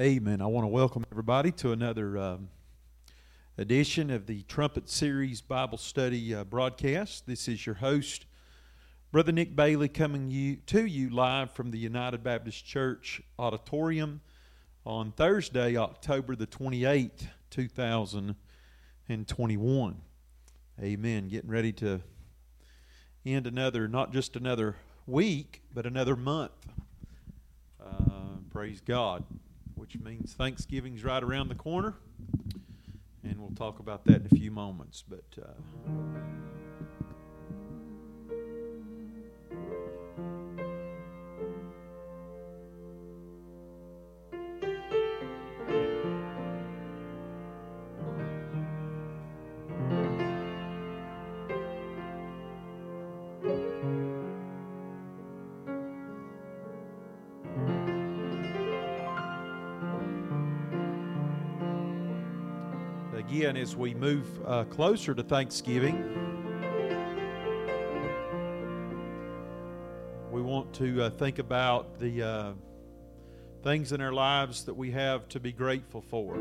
Amen. I want to welcome everybody to another um, edition of the Trumpet Series Bible Study uh, broadcast. This is your host, Brother Nick Bailey, coming you, to you live from the United Baptist Church Auditorium on Thursday, October the 28th, 2021. Amen. Getting ready to end another, not just another week, but another month. Uh, praise God which means Thanksgiving's right around the corner. And we'll talk about that in a few moments. But. Uh, again as we move uh, closer to Thanksgiving. We want to uh, think about the uh, things in our lives that we have to be grateful for.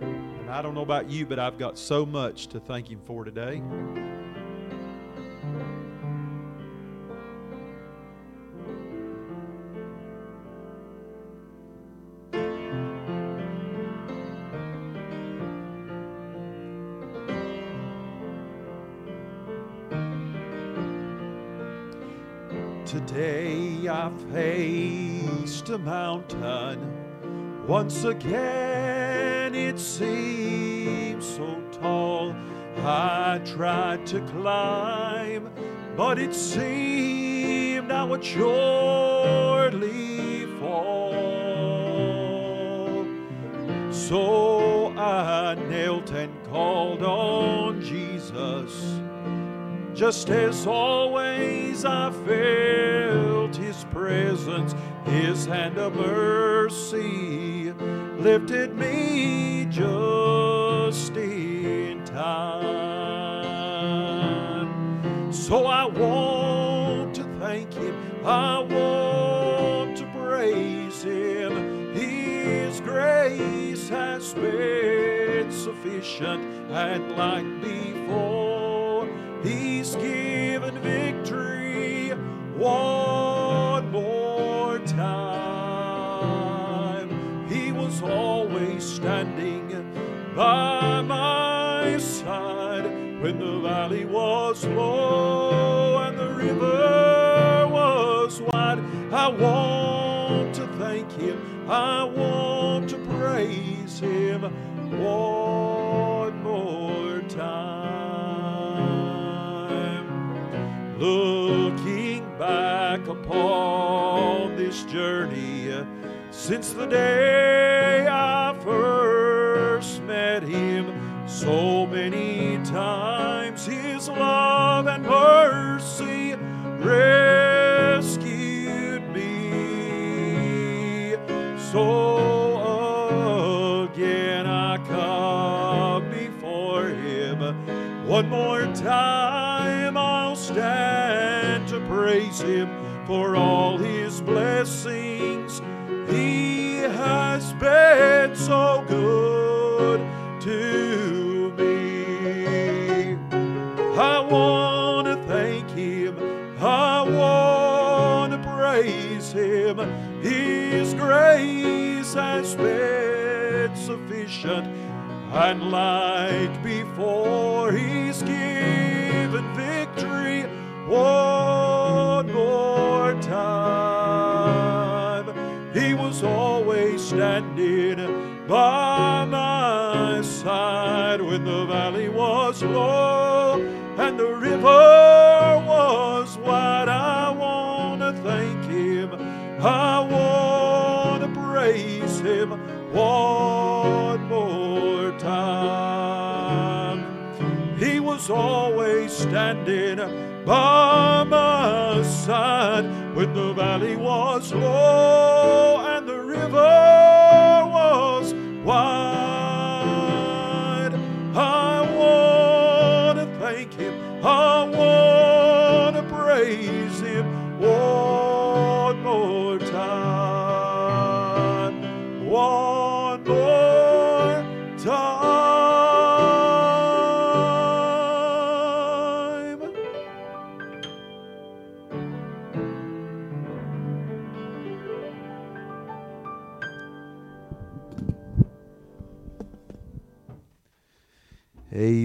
And I don't know about you, but I've got so much to thank Him for today. Today I faced a mountain. Once again it seemed so tall. I tried to climb, but it seemed I would surely just as always I felt His presence, His hand of mercy lifted me just in time. So I want to thank Him, I want to praise Him. His grace has been sufficient, and like before. Given victory one more time. He was always standing by my side when the valley was low and the river was wide. I want to thank Him, I want to praise Him Looking back upon this journey since the day I first met Him, so many times His love and mercy rescued me. So again I come before Him one more time. Praise Him for all His blessings. He has been so good to me. I want to thank Him. I want to praise Him. His grace has been sufficient. And like before, He's given victory one Was always standing by my side when the valley was low and the river was wide. I want to thank Him. I want to praise Him one more time. He was always standing by my side when the valley was low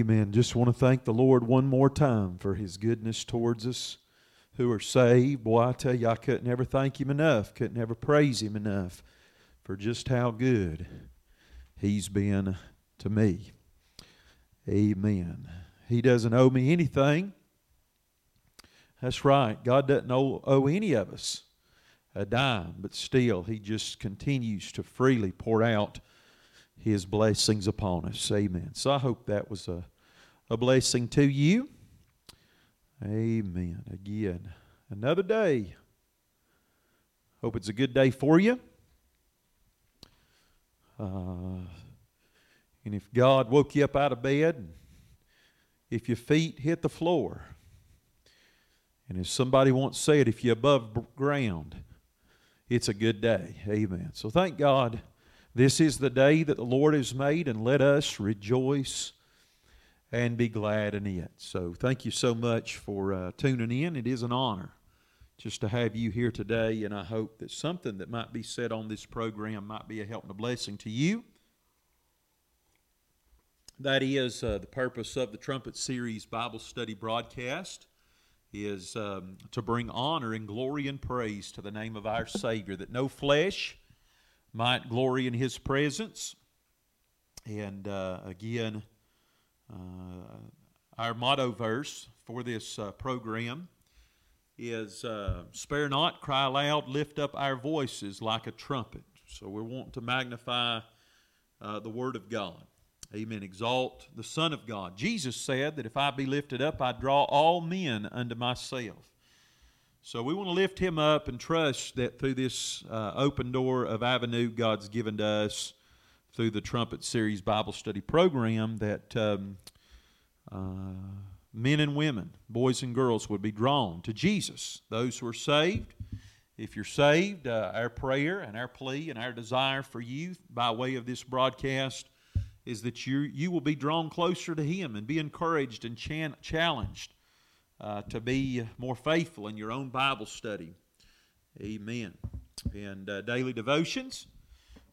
Amen. Just want to thank the Lord one more time for His goodness towards us who are saved. Boy, I tell you, I couldn't ever thank Him enough, couldn't ever praise Him enough for just how good He's been to me. Amen. He doesn't owe me anything. That's right. God doesn't owe, owe any of us a dime, but still, He just continues to freely pour out his blessings upon us. Amen. So I hope that was a, a blessing to you. Amen. Again, another day. Hope it's a good day for you. Uh, and if God woke you up out of bed, if your feet hit the floor, and as somebody once said, if you're above ground, it's a good day. Amen. So thank God this is the day that the Lord has made, and let us rejoice and be glad in it. So, thank you so much for uh, tuning in. It is an honor just to have you here today, and I hope that something that might be said on this program might be a help and a blessing to you. That is uh, the purpose of the Trumpet Series Bible Study broadcast is um, to bring honor and glory and praise to the name of our Savior, that no flesh might glory in his presence. And uh, again, our motto verse for this uh, program is uh, Spare not, cry loud, lift up our voices like a trumpet. So we want to magnify uh, the Word of God. Amen. Exalt the Son of God. Jesus said that if I be lifted up, I draw all men unto myself. So we want to lift him up and trust that through this uh, open door of avenue God's given to us through the Trumpet Series Bible Study program that um, uh, men and women, boys and girls, would be drawn to Jesus. Those who are saved, if you're saved, uh, our prayer and our plea and our desire for you by way of this broadcast is that you, you will be drawn closer to Him and be encouraged and chan- challenged uh, to be more faithful in your own Bible study. Amen. And uh, daily devotions.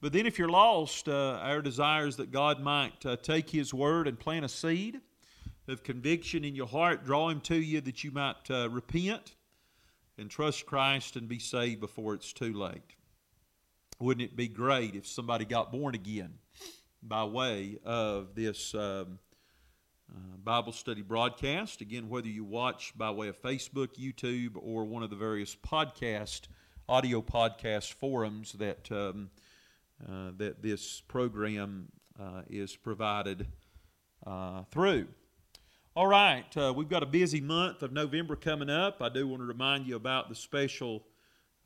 But then, if you're lost, uh, our desire is that God might uh, take His word and plant a seed of conviction in your heart, draw Him to you that you might uh, repent and trust Christ and be saved before it's too late. Wouldn't it be great if somebody got born again by way of this? Um, uh, Bible study broadcast. Again, whether you watch by way of Facebook, YouTube, or one of the various podcast, audio podcast forums that um, that this program uh, is provided uh, through. All right, uh, we've got a busy month of November coming up. I do want to remind you about the special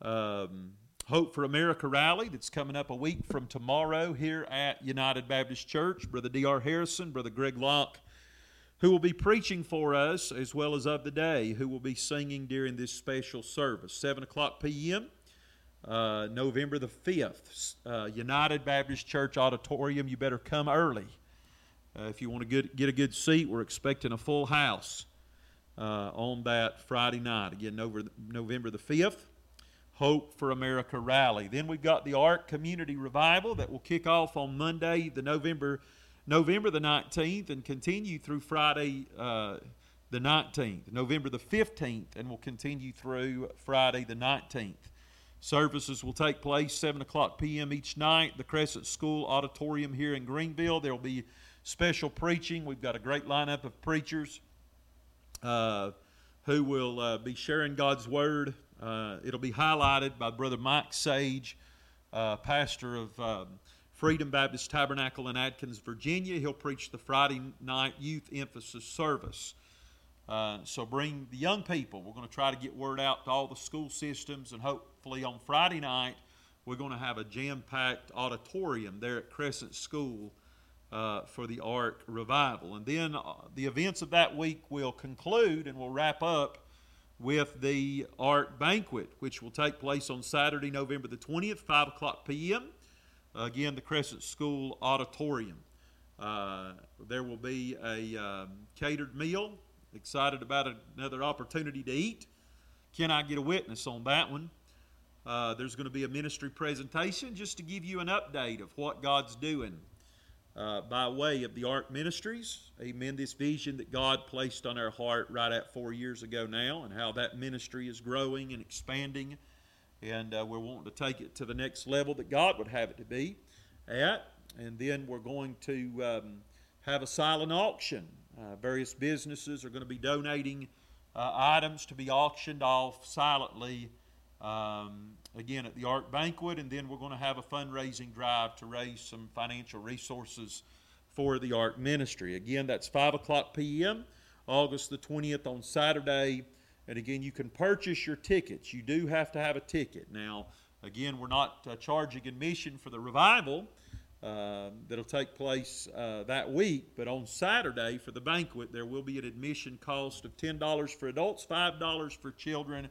um, Hope for America rally that's coming up a week from tomorrow here at United Baptist Church. Brother D.R. Harrison, Brother Greg Locke who will be preaching for us as well as of the day, who will be singing during this special service. 7 o'clock p.m., uh, November the 5th, uh, United Baptist Church Auditorium. You better come early. Uh, if you want to get, get a good seat, we're expecting a full house uh, on that Friday night. Again, November the 5th. Hope for America rally. Then we've got the Ark Community Revival that will kick off on Monday, the November November the 19th and continue through Friday uh, the 19th, November the 15th, and will continue through Friday the 19th. Services will take place 7 o'clock p.m. each night. The Crescent School Auditorium here in Greenville. There will be special preaching. We've got a great lineup of preachers uh, who will uh, be sharing God's Word. Uh, it'll be highlighted by Brother Mike Sage, uh, pastor of um, Freedom Baptist Tabernacle in Atkins, Virginia. He'll preach the Friday night youth emphasis service. Uh, so bring the young people. We're going to try to get word out to all the school systems, and hopefully on Friday night we're going to have a jam-packed auditorium there at Crescent School uh, for the Ark Revival. And then uh, the events of that week will conclude and we'll wrap up with the Ark Banquet, which will take place on Saturday, November the 20th, 5 o'clock p.m again, the Crescent School Auditorium. Uh, there will be a um, catered meal. Excited about another opportunity to eat. Can I get a witness on that one? Uh, there's going to be a ministry presentation just to give you an update of what God's doing uh, by way of the Ark Ministries. Amen. This vision that God placed on our heart right at four years ago now, and how that ministry is growing and expanding. And uh, we're wanting to take it to the next level that God would have it to be at. And then we're going to um, have a silent auction. Uh, various businesses are going to be donating uh, items to be auctioned off silently um, again at the Ark Banquet, and then we're going to have a fundraising drive to raise some financial resources for the Ark Ministry. Again, that's 5 o'clock p.m., August the 20th on Saturday. And again, you can purchase your tickets. You do have to have a ticket. Now, again, we're not uh, charging admission for the revival. Uh, that'll take place uh, that week. But on Saturday for the banquet, there will be an admission cost of $10 for adults, $5 for children,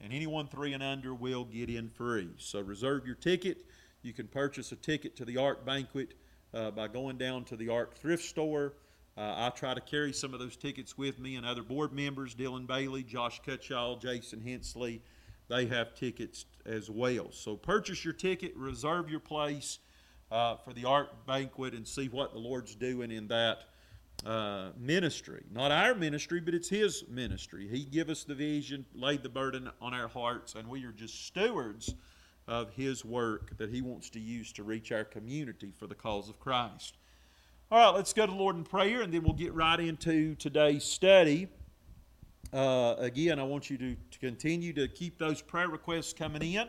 and anyone three and under will get in free. So reserve your ticket. You can purchase a ticket to the Ark banquet uh, by going down to the Ark thrift store. Uh, I try to carry some of those tickets with me, and other board members, Dylan Bailey, Josh Cutshall, Jason Hensley, they have tickets as well. So purchase your ticket, reserve your place uh, for the Ark banquet, and see what the Lord's doing in that uh, ministry. Not our ministry, but it's His ministry. He give us the vision, laid the burden on our hearts, and we are just stewards of His work that He wants to use to reach our community for the cause of Christ. All right, let's go to the Lord in prayer, and then we'll get right into today's study. Uh, again, I want you to, to continue to keep those prayer requests coming in.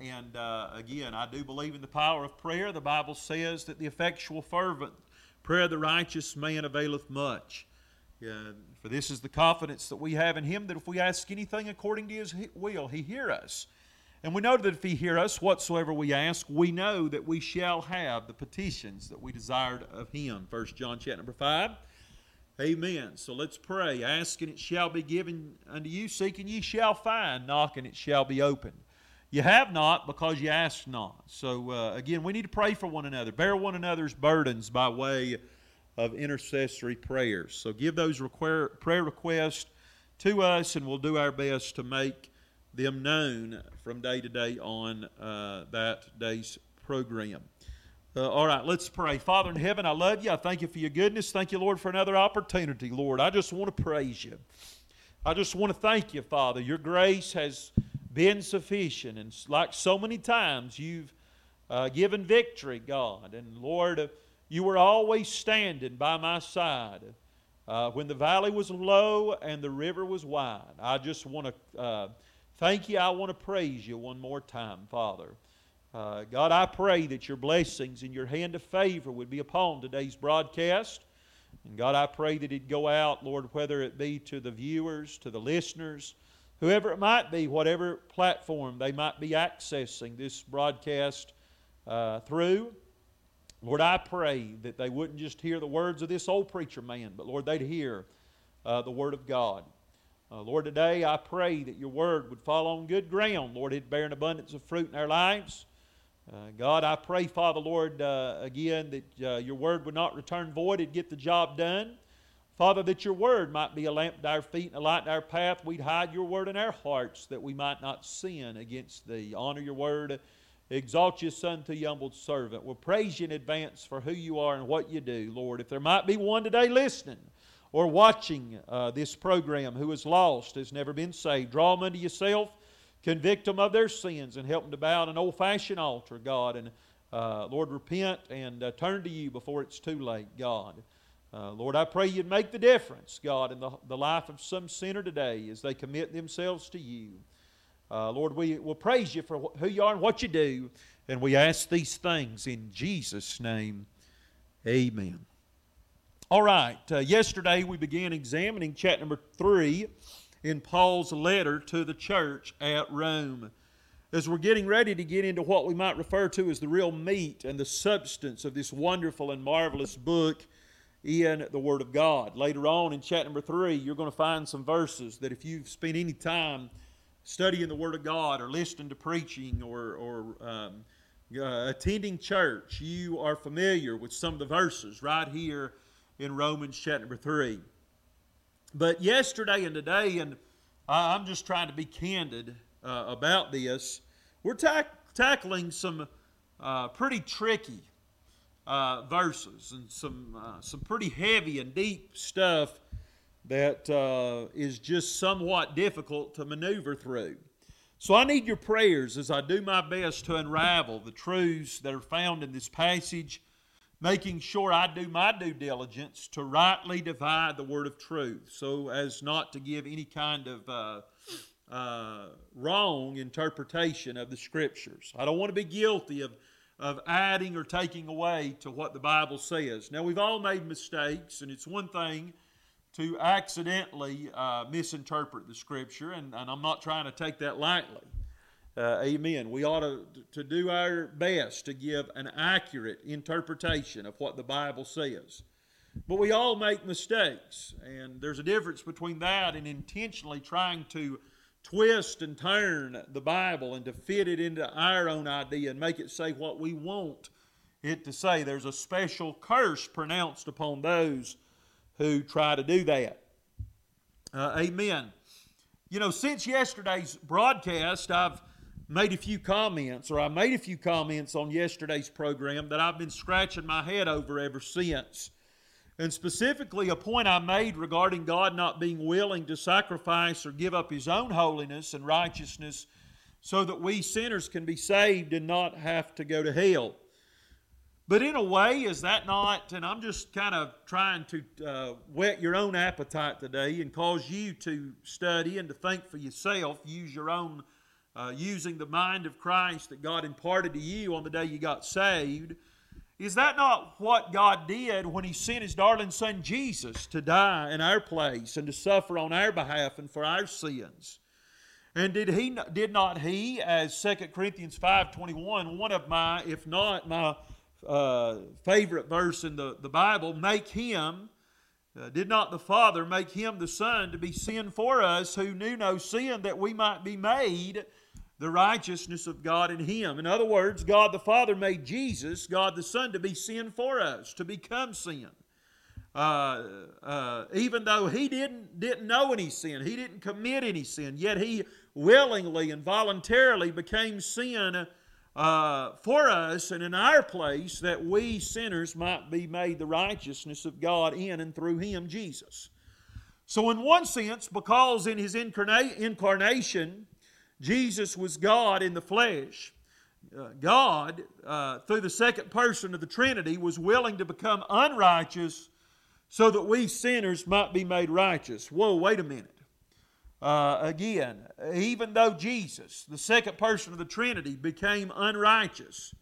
And uh, again, I do believe in the power of prayer. The Bible says that the effectual, fervent Prayer of the righteous man availeth much. for this is the confidence that we have in him that if we ask anything according to his will, he hear us. And we know that if he hear us, whatsoever we ask, we know that we shall have the petitions that we desired of him. 1 John chapter number 5. Amen. So let's pray. Asking it shall be given unto you, seeking ye shall find, knocking it shall be opened. You have not because you ask not. So, uh, again, we need to pray for one another, bear one another's burdens by way of intercessory prayers. So, give those prayer requests to us, and we'll do our best to make them known from day to day on uh, that day's program. Uh, all right, let's pray. Father in heaven, I love you. I thank you for your goodness. Thank you, Lord, for another opportunity, Lord. I just want to praise you. I just want to thank you, Father. Your grace has been sufficient. And like so many times, you've uh, given victory, God. And Lord, uh, you were always standing by my side. Uh, when the valley was low and the river was wide. I just want to uh, thank you. I want to praise you one more time, Father. Uh, God, I pray that your blessings and your hand of favor would be upon today's broadcast. And God, I pray that it'd go out, Lord, whether it be to the viewers, to the listeners, whoever it might be, whatever platform they might be accessing this broadcast uh, through. Lord, I pray that they wouldn't just hear the words of this old preacher man, but Lord, they'd hear uh, the Word of God. Uh, Lord, today I pray that your Word would fall on good ground. Lord, it'd bear an abundance of fruit in our lives. Uh, God, I pray, Father, Lord, uh, again, that uh, your Word would not return void, it'd get the job done. Father, that your word might be a lamp to our feet and a light to our path. We'd hide your word in our hearts that we might not sin against thee. Honor your word. Exalt your son to your humbled servant. We'll praise you in advance for who you are and what you do, Lord. If there might be one today listening or watching uh, this program who is lost, has never been saved, draw them unto yourself, convict them of their sins, and help them to bow at an old fashioned altar, God. And uh, Lord, repent and uh, turn to you before it's too late, God. Uh, Lord, I pray you'd make the difference, God, in the, the life of some sinner today as they commit themselves to you. Uh, Lord, we will praise you for who you are and what you do, and we ask these things in Jesus' name. Amen. All right, uh, yesterday we began examining chapter number three in Paul's letter to the church at Rome. As we're getting ready to get into what we might refer to as the real meat and the substance of this wonderful and marvelous book, in the Word of God. Later on in chapter number three, you're going to find some verses that if you've spent any time studying the Word of God or listening to preaching or, or um, uh, attending church, you are familiar with some of the verses right here in Romans chapter number three. But yesterday and today, and I'm just trying to be candid uh, about this, we're tackling some uh, pretty tricky uh, verses and some uh, some pretty heavy and deep stuff that uh, is just somewhat difficult to maneuver through. So I need your prayers as I do my best to unravel the truths that are found in this passage, making sure I do my due diligence to rightly divide the word of truth, so as not to give any kind of uh, uh, wrong interpretation of the Scriptures. I don't want to be guilty of of adding or taking away to what the Bible says. Now, we've all made mistakes, and it's one thing to accidentally uh, misinterpret the Scripture, and, and, I'm not trying to take that lightly. Uh, amen. We ought to, to do our best to give an accurate interpretation of what the Bible says. But we all make mistakes, and there's a difference between that and intentionally trying to twist and turn the Bible and to fit it into our own idea and make it say what we want it to say. There's a special curse pronounced upon those who try to do that. Uh, amen. You know, since yesterday's broadcast, I've made a few comments, or I made a few comments on yesterday's program that I've been scratching my head over ever since. And specifically, a point I made regarding God not being willing to sacrifice or give up His own holiness and righteousness so that we sinners can be saved and not have to go to hell. But in a way, is that not, and I'm just kind of trying to uh, whet your own appetite today and cause you to study and to think for yourself, use your own, uh, using the mind of Christ that God imparted to you on the day you got saved is that not what God did when He sent His darling Son Jesus to die in our place and to suffer on our behalf and for our sins? And did he did not he, as 2 Corinthians 5.21, one of my, if not my uh, favorite verse in the, the Bible, make him, uh, did not the Father make him the Son to be sin for us who knew no sin that we might be made the righteousness of God in him. In other words, God the Father made Jesus, God the Son, to be sin for us, to become sin. Uh, uh, even though he didn't, didn't know any sin, he didn't commit any sin, yet he willingly and voluntarily became sin uh, for us and in our place that we sinners might be made the righteousness of God in and through him, Jesus. So, in one sense, because in his incarnation, Jesus was God in the flesh. Uh, God, uh, through the second person of the Trinity, was willing to become unrighteous so that we sinners might be made righteous. Whoa, wait a minute. Uh, again, even though Jesus, the second person of the Trinity, became unrighteous,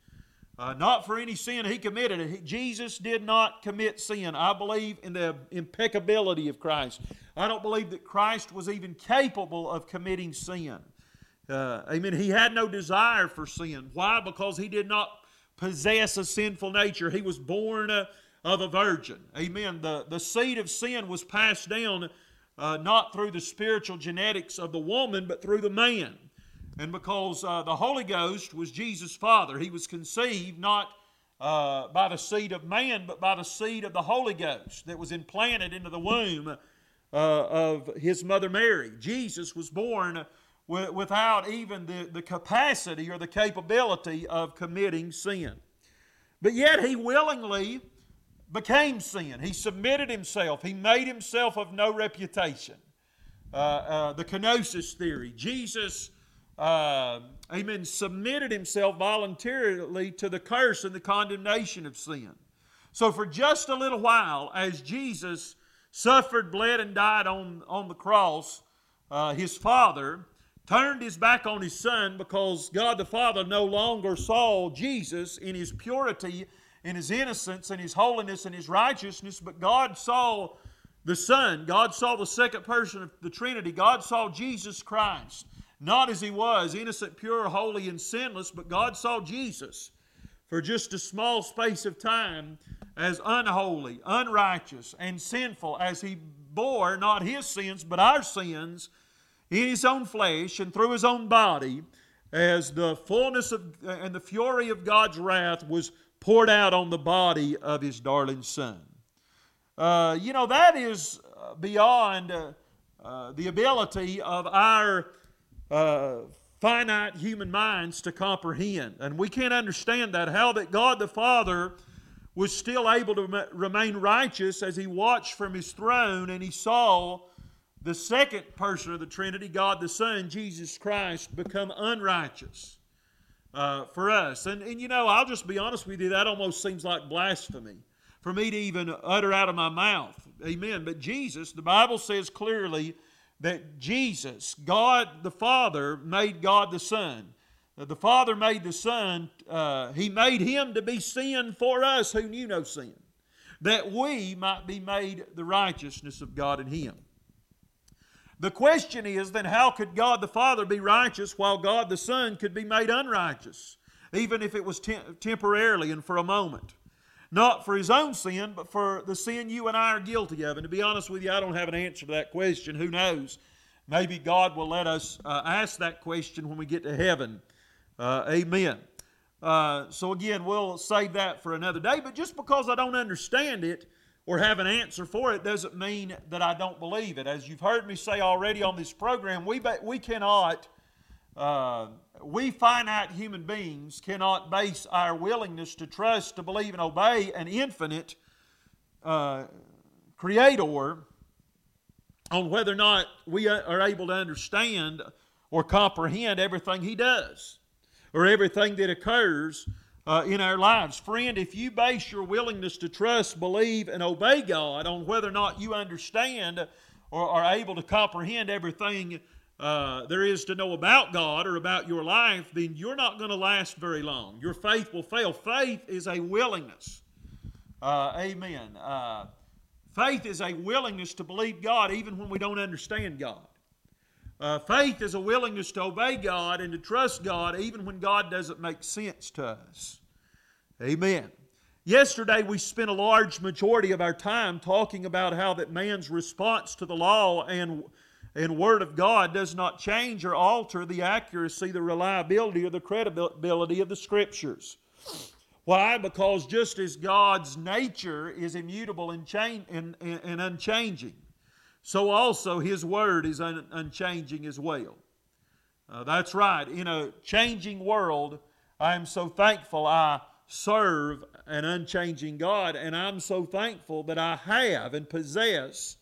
uh, not for any sin he committed. Jesus did not commit sin. I believe in the impeccability of Christ. I don't believe that Christ was even capable of committing sin. Uh, amen. He had no desire for sin. Why? Because he did not possess a sinful nature. He was born uh, of a virgin. Amen. The, the seed of sin was passed down uh, not through the spiritual genetics of the woman, but through the man. And because uh, the Holy Ghost was Jesus' Father, he was conceived not uh, by the seed of man, but by the seed of the Holy Ghost that was implanted into the womb uh, of his mother Mary. Jesus was born without even the, the capacity or the capability of committing sin. But yet he willingly became sin. He submitted himself, he made himself of no reputation. Uh, uh, the kenosis theory. Jesus, uh, amen, submitted himself voluntarily to the curse and the condemnation of sin. So, for just a little while, as Jesus suffered, bled, and died on, on the cross, uh, his Father, turned his back on his son because God the Father no longer saw Jesus in his purity, in his innocence, in his holiness, and his righteousness, but God saw the Son. God saw the second person of the Trinity. God saw Jesus Christ, not as he was, innocent, pure, holy, and sinless, but God saw Jesus for just a small space of time as unholy, unrighteous, and sinful as he bore not his sins, but our sins in his own flesh and through his own body as the fullness of and the fury of God's wrath was poured out on the body of his darling son. Uh, you know, that is beyond uh, uh, the ability of our uh, finite human minds to comprehend. And we can't understand that. How that God the Father was still able to remain righteous as he watched from his throne and he saw the second person of the Trinity, God the Son, Jesus Christ, become unrighteous uh, for us. And, and you know, I'll just be honest with you, that almost seems like blasphemy for me to even utter out of my mouth. Amen. But Jesus, the Bible says clearly that Jesus, God the Father, made God the Son. The Father made the Son, uh, He made Him to be sin for us who knew no sin, that we might be made the righteousness of God in Him. The question is then, how could God the Father be righteous while God the Son could be made unrighteous, even if it was te- temporarily and for a moment? Not for his own sin, but for the sin you and I are guilty of. And to be honest with you, I don't have an answer to that question. Who knows? Maybe God will let us uh, ask that question when we get to heaven. Uh, amen. Uh, so, again, we'll save that for another day. But just because I don't understand it or have an answer for it doesn't mean that I don't believe it. As you've heard me say already on this program, we, we cannot, uh, we finite human beings cannot base our willingness to trust, to believe, and obey an infinite uh, creator on whether or not we are able to understand or comprehend everything he does or everything that occurs uh, in our lives. Friend, if you base your willingness to trust, believe, and obey God on whether or not you understand or are able to comprehend everything uh, there is to know about God or about your life, then you're not going to last very long. Your faith will fail. Faith is a willingness. Uh, amen. Uh, faith is a willingness to believe God even when we don't understand God. Uh, faith is a willingness to obey God and to trust God even when God doesn't make sense to us. Amen. Yesterday, we spent a large majority of our time talking about how that man's response to the law and, and Word of God does not change or alter the accuracy, the reliability, or the credibility of the Scriptures. Why? Because just as God's nature is immutable and, change, and, and, and unchanging, so also His Word is un- unchanging as well. Uh, that's right. In a changing world, I am so thankful I serve an unchanging God, and I'm so thankful that I have and possess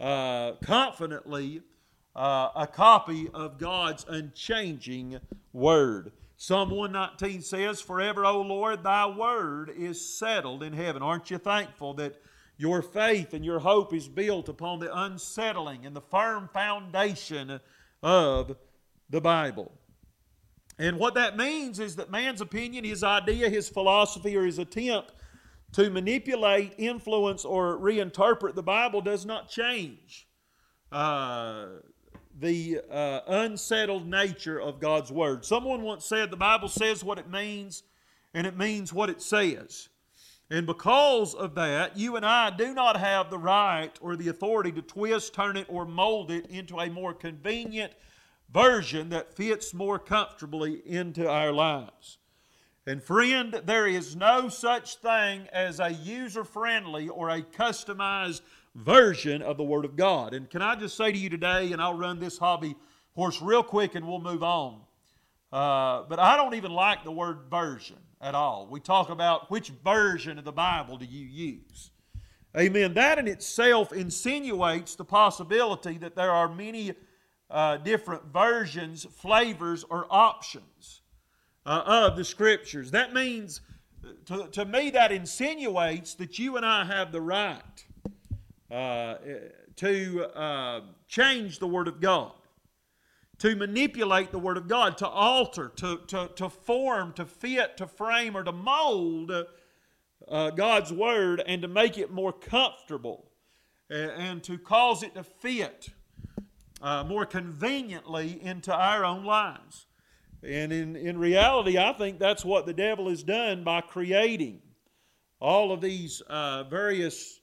uh, confidently uh, a copy of God's unchanging Word. Psalm 119 says, Forever, O Lord, thy word is settled in heaven. Aren't you thankful that your faith and your hope is built upon the unsettling and the firm foundation of the Bible. And what that means is that man's opinion, his idea, his philosophy, or his attempt to manipulate, influence, or reinterpret the Bible does not change uh, the uh, unsettled nature of God's Word. Someone once said the Bible says what it means, and it means what it says. And because of that, you and I do not have the right or the authority to twist, turn it, or mold it into a more convenient version that fits more comfortably into our lives. And friend, there is no such thing as a user friendly or a customized version of the Word of God. And can I just say to you today, and I'll run this hobby horse real quick and we'll move on. Uh, but I don't even like the word version at all. We talk about which version of the Bible do you use. Amen. That in itself insinuates the possibility that there are many uh, different versions, flavors, or options uh, of the Scriptures. That means, to, to me, that insinuates that you and I have the right uh, to uh, change the Word of God to manipulate the Word of God, to alter, to, to, to form, to fit, to frame, or to mold uh, God's Word and to make it more comfortable and, and to cause it to fit uh, more conveniently into our own lives. And in, in reality, I think that's what the devil has done by creating all of these uh, various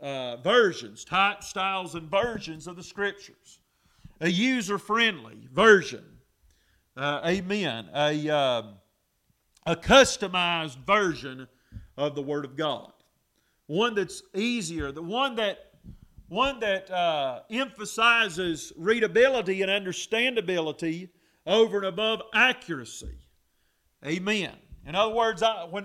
uh, versions, types, styles, and versions of the Scriptures a user friendly version. Uh, amen. A, uh, a customized version of the Word of God. One that's easier, the one that one that uh, emphasizes readability and understandability over and above accuracy. Amen. In other words, I, when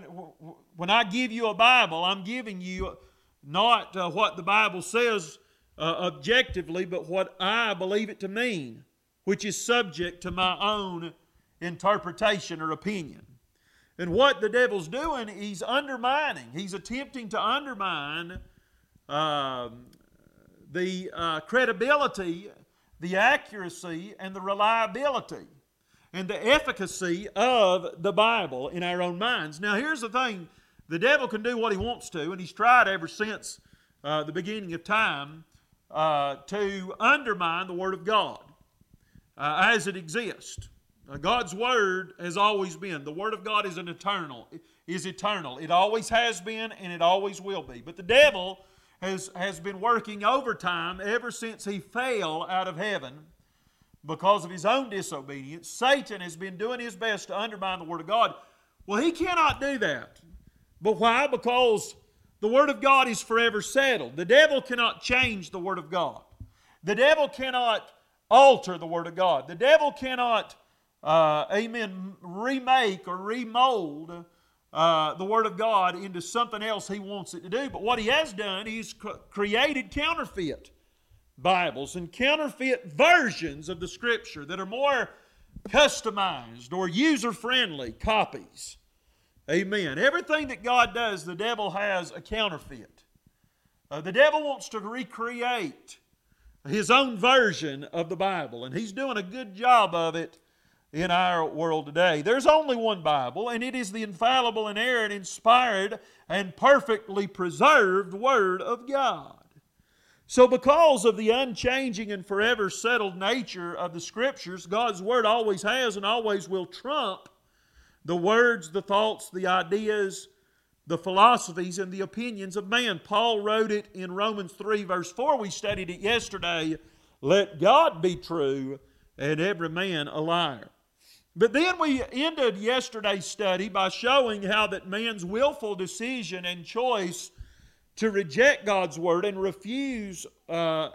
when I give you a Bible, I'm giving you not uh, what the Bible says uh, objectively, but what I believe it to mean, which is subject to my own interpretation or opinion. And what the devil's doing, he's undermining, he's attempting to undermine um, the uh, credibility, the accuracy, and the reliability and the efficacy of the Bible in our own minds. Now, here's the thing the devil can do what he wants to, and he's tried ever since uh, the beginning of time uh, to undermine the Word of God uh, as it exists. God's Word has always been. The Word of God is an eternal, is eternal. It always has been, and it always will be. But the devil has, has been working overtime ever since he fell out of heaven because of his own disobedience. Satan has been doing his best to undermine the Word of God. Well, he cannot do that. But why? Because the Word of God is forever settled. The devil cannot change the Word of God. The devil cannot alter the Word of God. The devil cannot, uh, amen, remake or remold uh, the Word of God into something else he wants it to do. But what he has done, he's created counterfeit Bibles and counterfeit versions of the Scripture that are more customized or user friendly copies. Amen. Everything that God does, the devil has a counterfeit. Uh, the devil wants to recreate his own version of the Bible, and he's doing a good job of it in our world today. There's only one Bible, and it is the infallible, inerrant, inspired, and perfectly preserved Word of God. So, because of the unchanging and forever settled nature of the Scriptures, God's Word always has and always will trump the words, the thoughts, the ideas, the philosophies, and the opinions of man. Paul wrote it in Romans 3, verse 4. We studied it yesterday. Let God be true and every man a liar. But then we ended yesterday's study by showing how that man's willful decision and choice to reject God's word and refuse uh,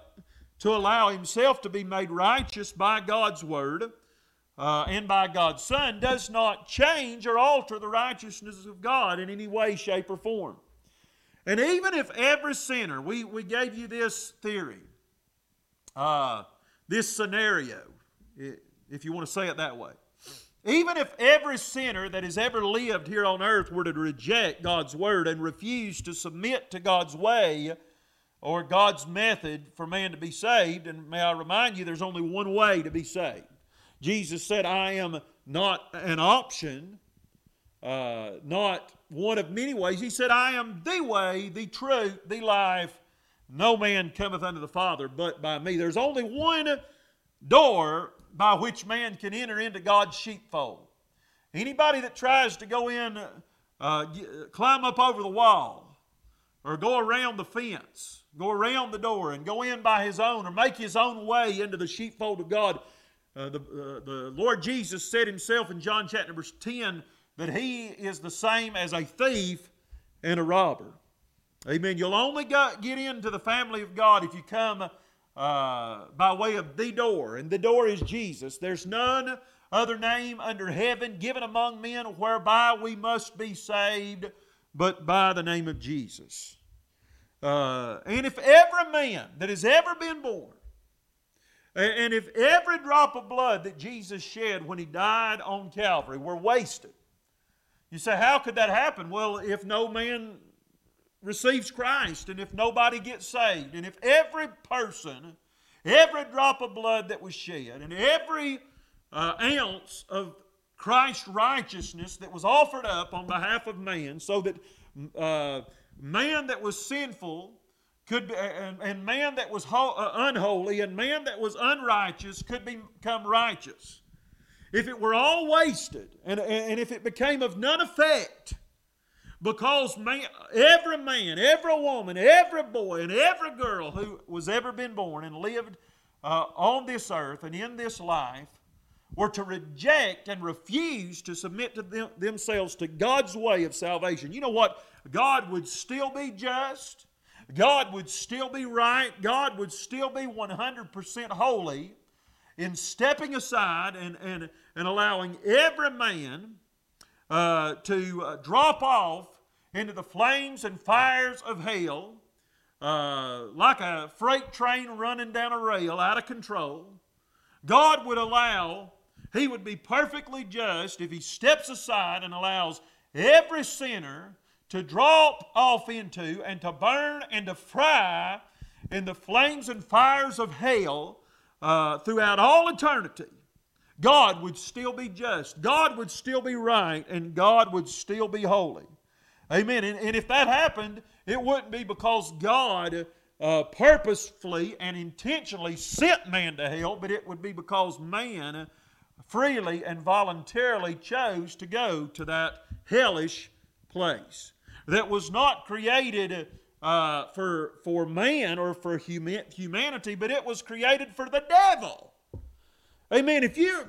to allow himself to be made righteous by God's word uh, and by God's Son does not change or alter the righteousness of God in any way, shape, or form. And even if every sinner, we, we gave you this theory, uh, this scenario, if you want to say it that way. Even if every sinner that has ever lived here on earth were to reject God's word and refuse to submit to God's way or God's method for man to be saved, and may I remind you, there's only one way to be saved. Jesus said, I am not an option, uh, not one of many ways. He said, I am the way, the truth, the life. No man cometh unto the Father but by me. There's only one door by which man can enter into God's sheepfold. Anybody that tries to go in, uh, climb up over the wall, or go around the fence, go around the door, and go in by his own, or make his own way into the sheepfold of God, uh, the, uh, the Lord Jesus said himself in John chapter number 10 that he is the same as a thief and a robber. Amen. You'll only get into the family of God if you come uh, by way of the door, and the door is Jesus. There's none other name under heaven given among men whereby we must be saved, but by the name of Jesus. Uh, and if every man that has ever been born, and if every drop of blood that Jesus shed when he died on Calvary were wasted, you say, how could that happen? Well, if no man receives Christ, and if nobody gets saved, and if every person, every drop of blood that was shed, and every uh, ounce of Christ's righteousness that was offered up on behalf of man, so that uh, man that was sinful could be, and, and man that was ho- uh, unholy and man that was unrighteous could become righteous. If it were all wasted, and, and if it became of none effect, because man, every man, every woman, every boy, and every girl who was ever been born and lived uh, on this earth and in this life were to reject and refuse to submit to them, themselves to God's way of salvation. You know what? God would still be just. God would still be right. God would still be 100% holy in stepping aside and, and, and allowing every man uh, to uh, drop off into the flames and fires of hell, uh, like a freight train running down a rail out of control. God would allow, He would be perfectly just if He steps aside and allows every sinner to drop off into and to burn and to fry in the flames and fires of hell uh, throughout all eternity. God would still be just, God would still be right, and God would still be holy. Amen. And, and if that happened, it wouldn't be because God uh, purposefully and intentionally sent man to hell, but it would be because man freely and voluntarily chose to go to that hellish place that was not created uh, for, for man or for huma- humanity, but it was created for the devil. Amen. If you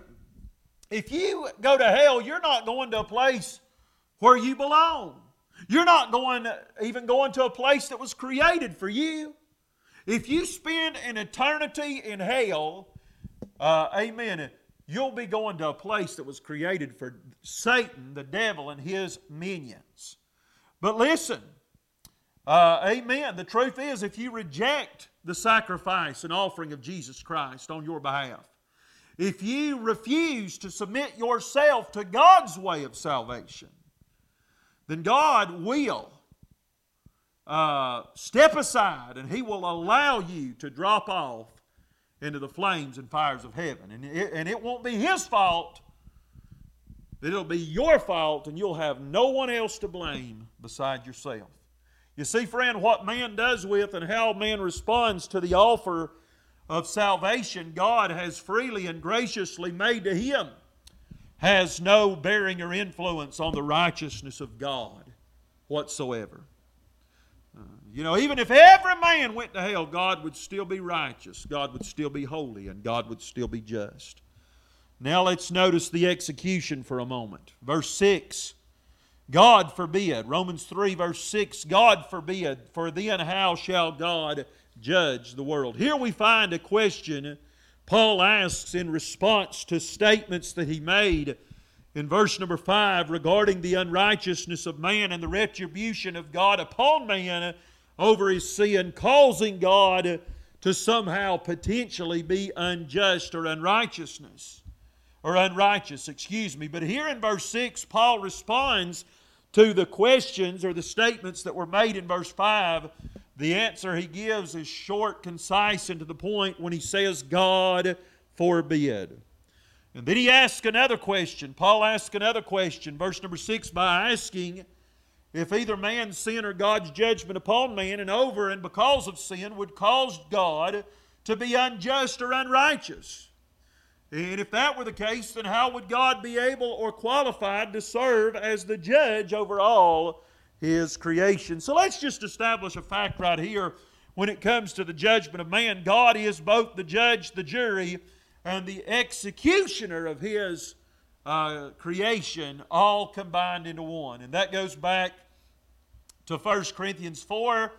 if you go to hell, you're not going to a place where you belong. You're not going even going to a place that was created for you. If you spend an eternity in hell, uh, amen, you'll be going to a place that was created for Satan, the devil, and his minions. But listen, uh, amen. The truth is, if you reject the sacrifice and offering of Jesus Christ on your behalf, if you refuse to submit yourself to God's way of salvation, then God will uh, step aside and He will allow you to drop off into the flames and fires of heaven. And it, and it won't be His fault, it'll be your fault, and you'll have no one else to blame beside yourself. You see, friend, what man does with and how man responds to the offer of salvation God has freely and graciously made to him has no bearing or influence on the righteousness of God whatsoever. Uh, you know, even if every man went to hell, God would still be righteous, God would still be holy, and God would still be just. Now let's notice the execution for a moment. Verse 6 God forbid. Romans 3, verse 6 God forbid, for then how shall God judge the world. Here we find a question Paul asks in response to statements that he made in verse number 5 regarding the unrighteousness of man and the retribution of God upon man over his sin, causing God to somehow potentially be unjust or unrighteousness or unrighteous, excuse me. But here in verse 6, Paul responds to the questions or the statements that were made in verse 5 the answer he gives is short, concise, and to the point when he says, God forbid. And then he asks another question. Paul asks another question, verse number 6, by asking if either man's sin or God's judgment upon man and over and because of sin would cause God to be unjust or unrighteous. And if that were the case, then how would God be able or qualified to serve as the judge over all his creation. So let's just establish a fact right here when it comes to the judgment of man. God is both the judge, the jury, and the executioner of his uh, creation, all combined into one. And that goes back to 1 Corinthians 4,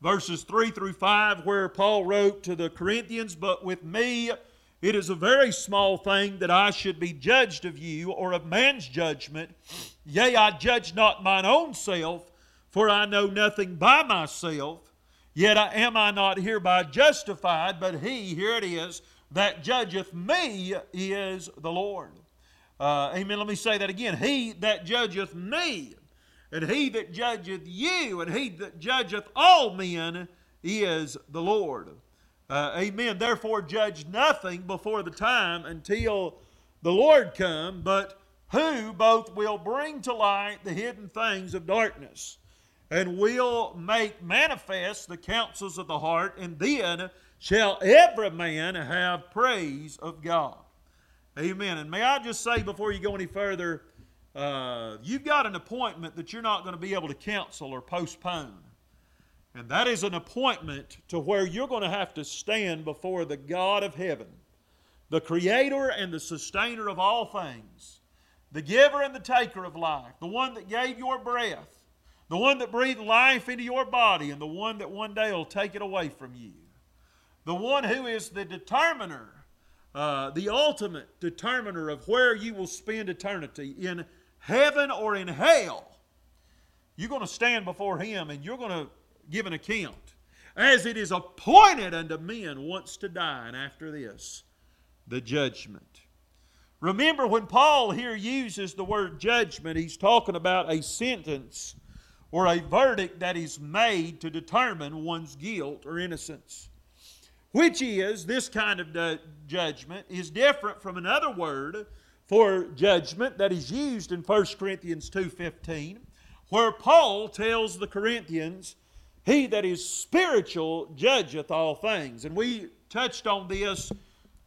verses 3 through 5, where Paul wrote to the Corinthians, But with me, it is a very small thing that I should be judged of you or of man's judgment. Yea, I judge not mine own self, for I know nothing by myself. Yet am I not hereby justified, but he, here it is, that judgeth me is the Lord. Uh, amen. Let me say that again. He that judgeth me, and he that judgeth you, and he that judgeth all men is the Lord. Uh, amen. Therefore, judge nothing before the time until the Lord come, but who both will bring to light the hidden things of darkness and will make manifest the counsels of the heart, and then shall every man have praise of God. Amen. And may I just say before you go any further, uh, you've got an appointment that you're not going to be able to cancel or postpone. And that is an appointment to where you're going to have to stand before the God of heaven, the creator and the sustainer of all things, the giver and the taker of life, the one that gave your breath, the one that breathed life into your body, and the one that one day will take it away from you, the one who is the determiner, uh, the ultimate determiner of where you will spend eternity in heaven or in hell. You're going to stand before Him and you're going to give an account. As it is appointed unto men once to die, and after this, the judgment. Remember, when Paul here uses the word judgment, he's talking about a sentence or a verdict that is made to determine one's guilt or innocence. Which is, this kind of judgment is different from another word for judgment that is used in 1 Corinthians 2.15, where Paul tells the Corinthians, He that is spiritual judgeth all things. And we touched on this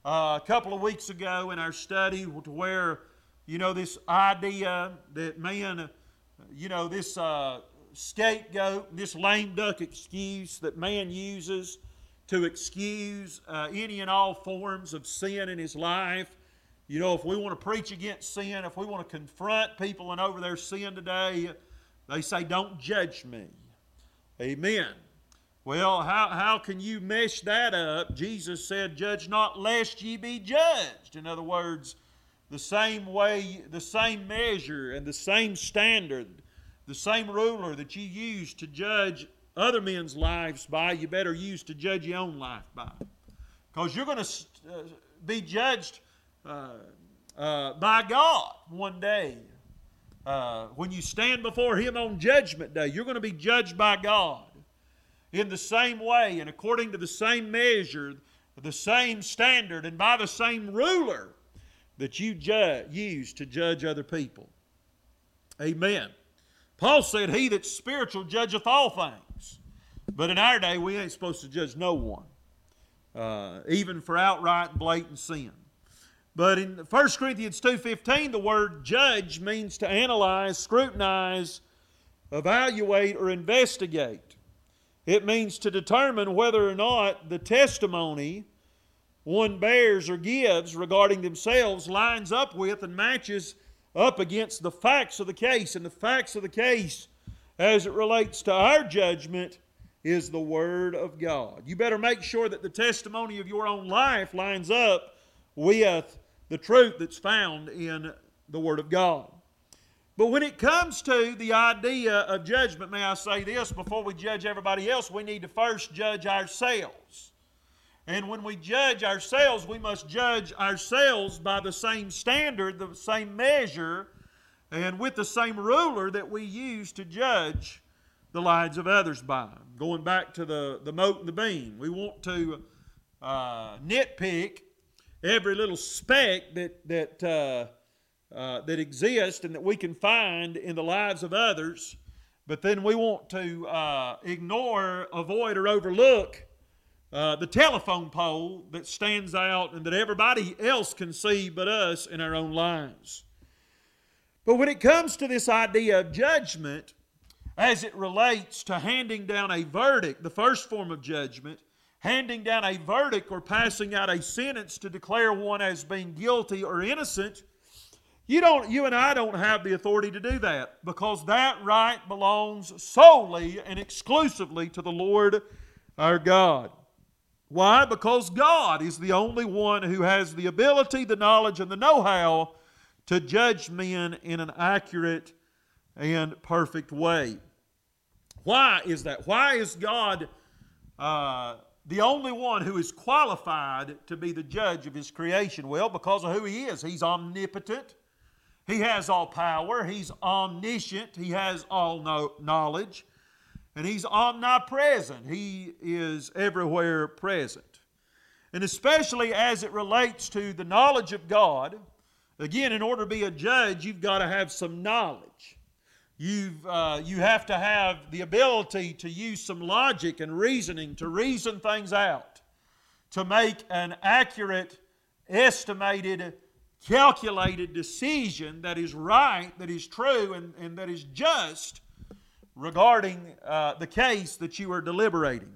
uh, a couple of weeks ago in our study to where, you know, this idea that man, you know, this uh, scapegoat, this lame duck excuse that man uses to excuse uh, any and all forms of sin in his life. You know, if we want to preach against sin, if we want to confront people and over their sin today, they say, Don't judge me. Amen. Well, how, how can you mesh that up? Jesus said, Judge not lest ye be judged. In other words, the same way, the same measure, and the same standard, the same ruler that you use to judge other men's lives by, you better use to judge your own life by. Because you're going to uh, be judged uh, uh, by God one day. Uh, when you stand before Him on Judgment Day, you're going to be judged by God in the same way and according to the same measure, the same standard, and by the same ruler that you ju- use to judge other people. Amen. Paul said, He that's spiritual judgeth all things. But in our day, we ain't supposed to judge no one, uh, even for outright blatant sin. But in 1 Corinthians 2.15, the word judge means to analyze, scrutinize, evaluate, or investigate. It means to determine whether or not the testimony one bears or gives regarding themselves lines up with and matches up against the facts of the case. And the facts of the case, as it relates to our judgment, is the Word of God. You better make sure that the testimony of your own life lines up with the truth that's found in the Word of God. But when it comes to the idea of judgment, may I say this before we judge everybody else, we need to first judge ourselves. And when we judge ourselves, we must judge ourselves by the same standard, the same measure, and with the same ruler that we use to judge the lives of others by. Going back to the, the mote and the beam, we want to uh, nitpick every little speck that, that, uh, uh, that exists and that we can find in the lives of others, but then we want to uh, ignore, avoid, or overlook uh, the telephone pole that stands out and that everybody else can see but us in our own lives. But when it comes to this idea of judgment, as it relates to handing down a verdict, the first form of judgment, handing down a verdict or passing out a sentence to declare one as being guilty or innocent, you don't you and I don't have the authority to do that because that right belongs solely and exclusively to the Lord our God. Why? Because God is the only one who has the ability, the knowledge, and the know how to judge men in an accurate and perfect way. Why is that? Why is God uh, the only one who is qualified to be the judge of his creation? Well, because of who he is. He's omnipotent, he has all power, he's omniscient, he has all knowledge, and he's omnipresent. He is everywhere present. And especially as it relates to the knowledge of God, again, in order to be a judge, you've got to have some knowledge. You've, uh, you have to have the ability to use some logic and reasoning to reason things out, to make an accurate, estimated, calculated decision that is right, that is true, and, and that is just regarding uh, the case that you are deliberating.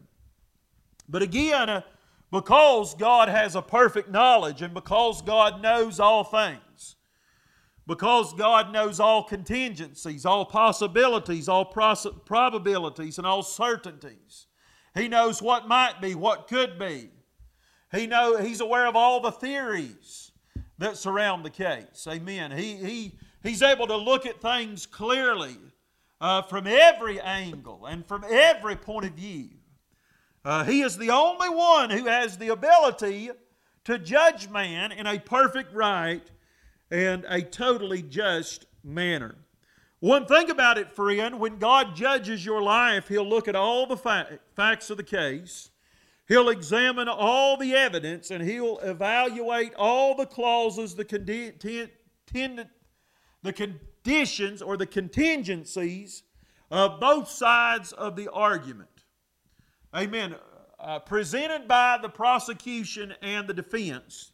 But again, uh, because God has a perfect knowledge and because God knows all things, because God knows all contingencies, all possibilities, all probabilities, and all certainties. He knows what might be, what could be. He know, he's aware of all the theories that surround the case. Amen. He, he, he's able to look at things clearly uh, from every angle and from every point of view. Uh, he is the only one who has the ability to judge man in a perfect right and a totally just manner. One thing about it, friend, when God judges your life, He'll look at all the fa- facts of the case. He'll examine all the evidence and he'll evaluate all the clauses, the, condi- ten- the conditions or the contingencies of both sides of the argument. Amen. Uh, presented by the prosecution and the defense.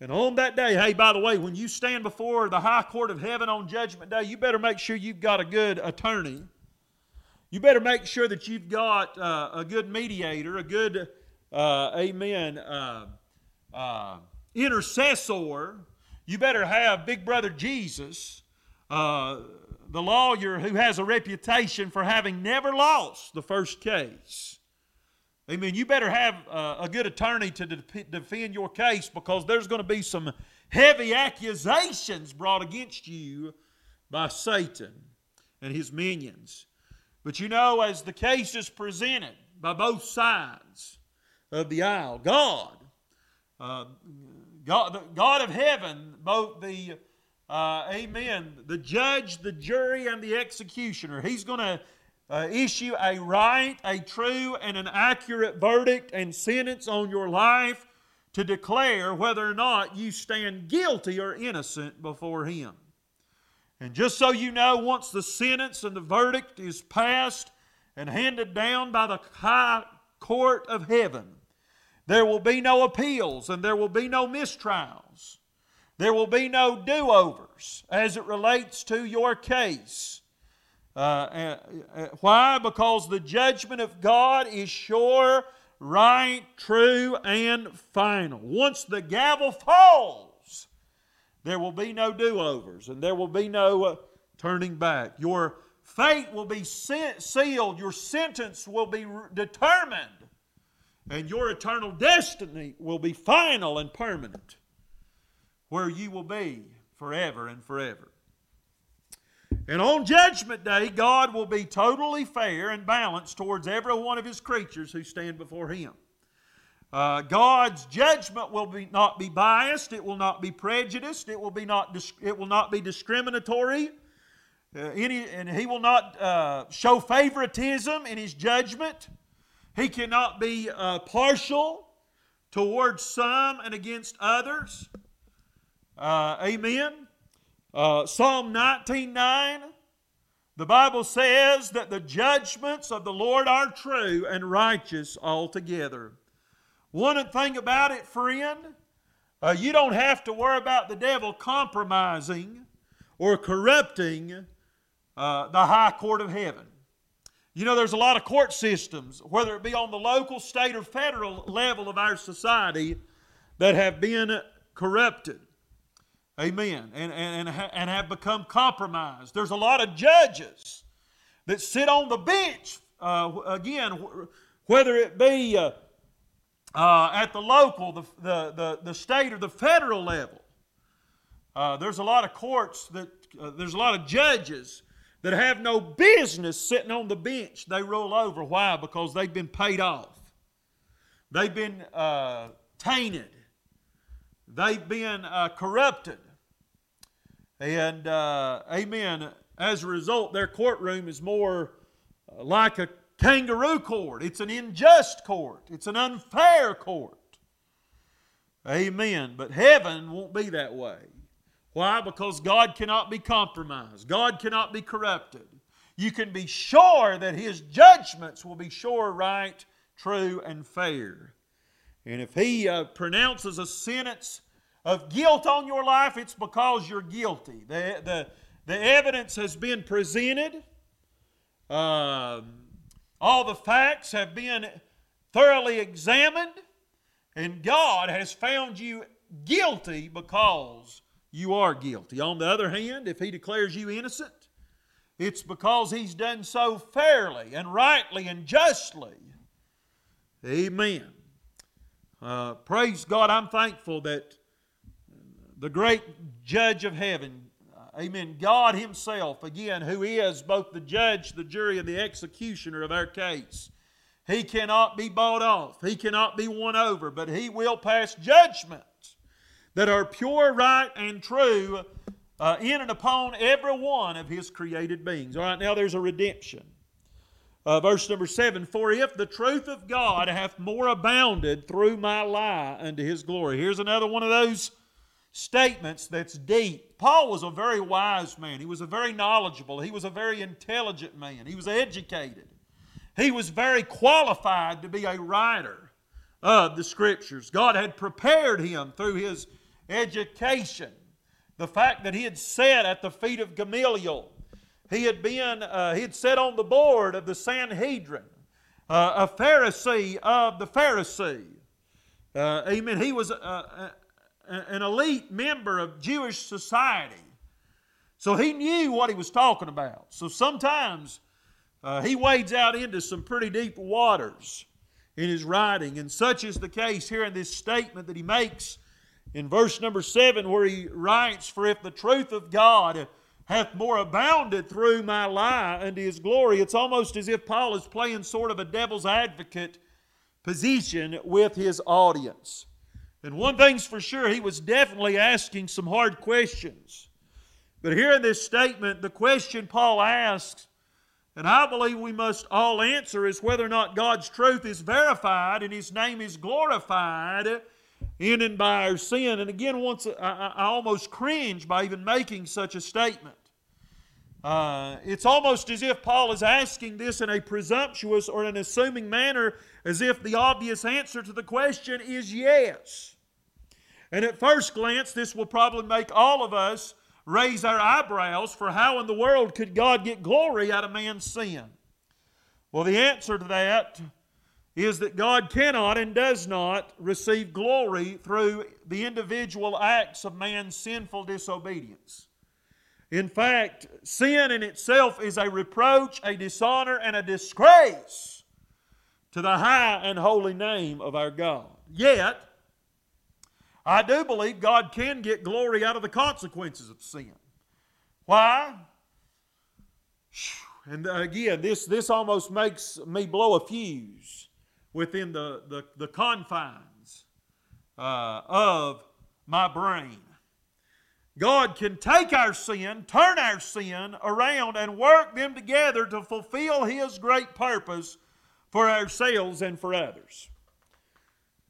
And on that day, hey, by the way, when you stand before the high court of heaven on Judgment Day, you better make sure you've got a good attorney you better make sure that you've got uh, a good mediator, a good, uh, amen, uh, uh intercessor. You better have Big Brother Jesus, uh, the lawyer who has a reputation for having never lost the first case. Amen. You better have uh, a good attorney to de- defend your case because there's going to be some heavy accusations brought against you by Satan and his minions. But you know, as the case is presented by both sides of the aisle, God, uh, God, God of heaven, both the uh, Amen, the judge, the jury, and the executioner, He's going to uh, issue a right, a true, and an accurate verdict and sentence on your life to declare whether or not you stand guilty or innocent before Him. And just so you know, once the sentence and the verdict is passed and handed down by the high court of heaven, there will be no appeals and there will be no mistrials. There will be no do overs as it relates to your case. Uh, uh, uh, why? Because the judgment of God is sure, right, true, and final. Once the gavel falls, there will be no do overs and there will be no uh, turning back. Your fate will be sealed, your sentence will be determined, and your eternal destiny will be final and permanent, where you will be forever and forever. And on Judgment Day, God will be totally fair and balanced towards every one of His creatures who stand before Him. Uh, God's judgment will be, not be biased. It will not be prejudiced. It will, be not, it will not be discriminatory. Uh, any, and He will not uh, show favoritism in His judgment. He cannot be uh, partial towards some and against others. Uh, amen. Uh, Psalm 19.9 the Bible says that the judgments of the Lord are true and righteous altogether. One thing about it, friend, uh, you don't have to worry about the devil compromising or corrupting uh, the high court of heaven. You know, there's a lot of court systems, whether it be on the local, state, or federal level of our society, that have been corrupted. Amen. And, and, and have become compromised. There's a lot of judges that sit on the bench, uh, again, whether it be uh, uh, at the local, the, the, the, the, state, or the federal level. Uh, there's a lot of courts that, uh, there's a lot of judges that have no business sitting on the bench. They roll over. Why? Because they've been paid off, they've been uh, tainted, they've been corrupted. And, uh, amen, as a result, their courtroom is more like a kangaroo court. It's an unjust court. It's an unfair court. Amen. But heaven won't be that way. Why? Because God cannot be compromised, God cannot be corrupted. You can be sure that His judgments will be sure, right, true, and fair. And if He uh, pronounces a sentence of guilt on your life, it's because you're guilty. The, the, the evidence has been presented. Um, all the facts have been thoroughly examined, and God has found you guilty because you are guilty. On the other hand, if He declares you innocent, it's because He's done so fairly and rightly and justly. Amen. Uh, praise God. I'm thankful that the great judge of heaven, amen, God Himself, again, who is both the judge, the jury, and the executioner of our case. He cannot be bought off. He cannot be won over, but He will pass judgments that are pure, right, and true uh, in and upon every one of His created beings. All right, now there's a redemption. Uh, verse number seven For if the truth of God hath more abounded through my lie unto His glory. Here's another one of those statements that's deep. Paul was a very wise man. He was a very knowledgeable. He was a very intelligent man. He was educated. He was very qualified to be a writer of the Scriptures. God had prepared him through his education. The fact that he had sat at the feet of Gamaliel, he had been, uh, he had sat on the board of the Sanhedrin, uh, a Pharisee of the Pharisee. Uh, amen. He was uh, uh, an elite member of Jewish society. So he knew what he was talking about. So sometimes uh, he wades out into some pretty deep waters in his writing, and such is the case here in this statement that he makes in verse number 7, where he writes, For if the truth of God hath more abounded through my lie unto his glory, it's almost as if Paul is playing sort of a devil's advocate position with his audience. And one thing's for sure, he was definitely asking some hard questions. But here in this statement, the question Paul asks and I believe we must all answer is whether or not God's truth is verified and His name is glorified in and by our sin. And again, once I, I almost cringe by even making such a statement. Uh, it's almost as if Paul is asking this in a presumptuous or an assuming manner, as if the obvious answer to the question is yes. And at first glance, this will probably make all of us raise our eyebrows for how in the world could God get glory out of man's sin? Well, the answer to that is that God cannot and does not receive glory through the individual acts of man's sinful disobedience. In fact, sin in itself is a reproach, a dishonor, and a disgrace to the high and holy name of our God. Yet, I do believe God can get glory out of the consequences of sin. Why? And again, this, this almost makes me blow a fuse within the, the, the confines uh, of my brain. God can take our sin, turn our sin around, and work them together to fulfill His great purpose for ourselves and for others.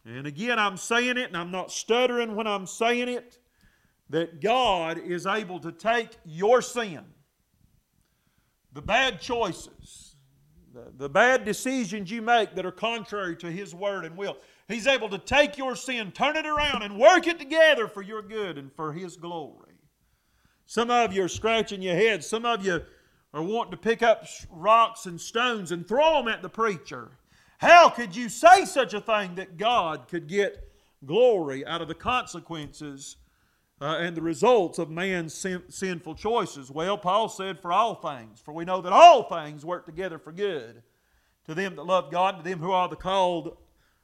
And again, I'm saying it, and I'm not stuttering when I'm saying it, that God is able to take your sin, the bad choices, the, the bad decisions you make that are contrary to His word and will. He's able to take your sin, turn it around, and work it together for your good and for His glory. Some of you are scratching your head. Some of you are wanting to pick up rocks and stones and throw them at the preacher. How could you say such a thing that God could get glory out of the consequences uh, and the results of man's sin, sinful choices? Well, Paul said, For all things, for we know that all things work together for good to them that love God, to them who are the called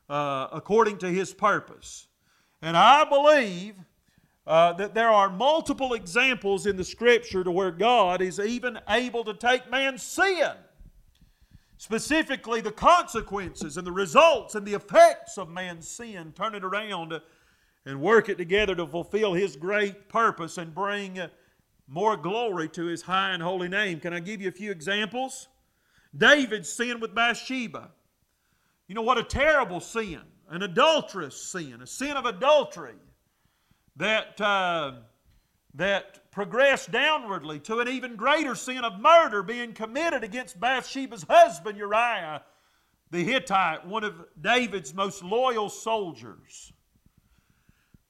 uh, according to his purpose. And I believe uh, that there are multiple examples in the Scripture to where God is even able to take man's sin specifically the consequences and the results and the effects of man's sin, turn it around and work it together to fulfill His great purpose and bring more glory to His high and holy name. Can I give you a few examples? David's sin with Bathsheba. You know what a terrible sin, an adulterous sin, a sin of adultery that, uh, that progressed downwardly to an even greater sin of murder being committed against Bathsheba's husband Uriah the Hittite, one of David's most loyal soldiers.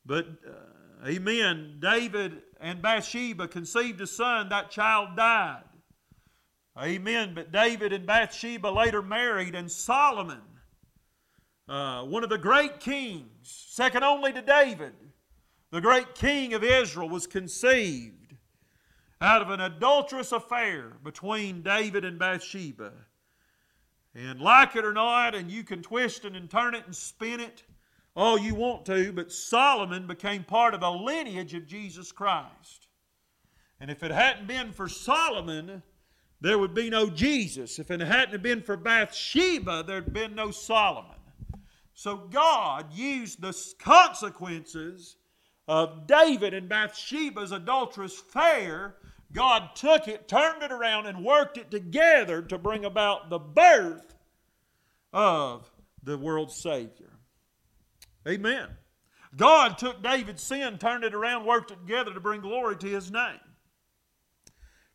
But, uh, amen, David and Bathsheba conceived a son, that child died. Amen. But David and Bathsheba later married, and Solomon, uh, one of the great kings, second only to David, the great king of Israel, was conceived out of an adulterous affair between David and Bathsheba. And like it or not, and you can twist it and turn it and spin it all you want to, but Solomon became part of the lineage of Jesus Christ. And if it hadn't been for Solomon, there would be no Jesus. If it hadn't been for Bathsheba, there'd been no Solomon. So God used the consequences of David and Bathsheba's adulterous affair. God took it, turned it around, and worked it together to bring about the birth of the world's Savior. Amen. God took David's sin, turned it around, worked it together to bring glory to his name.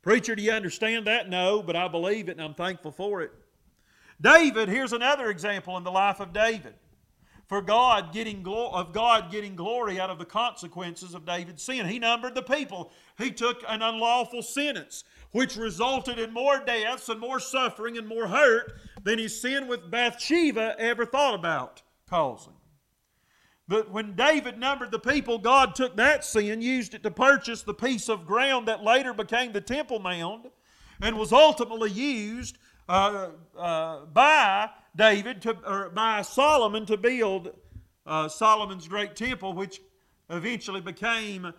Preacher, do you understand that? No, but I believe it and I'm thankful for it. David, here's another example in the life of David. For God getting glo- of God getting glory out of the consequences of David's sin. He numbered the people. He took an unlawful sentence, which resulted in more deaths and more suffering and more hurt than his sin with Bathsheba ever thought about causing. But when David numbered the people, God took that sin, used it to purchase the piece of ground that later became the Temple Mount, and was ultimately used uh, uh, by David, to, or by Solomon, to build uh, Solomon's great temple, which eventually became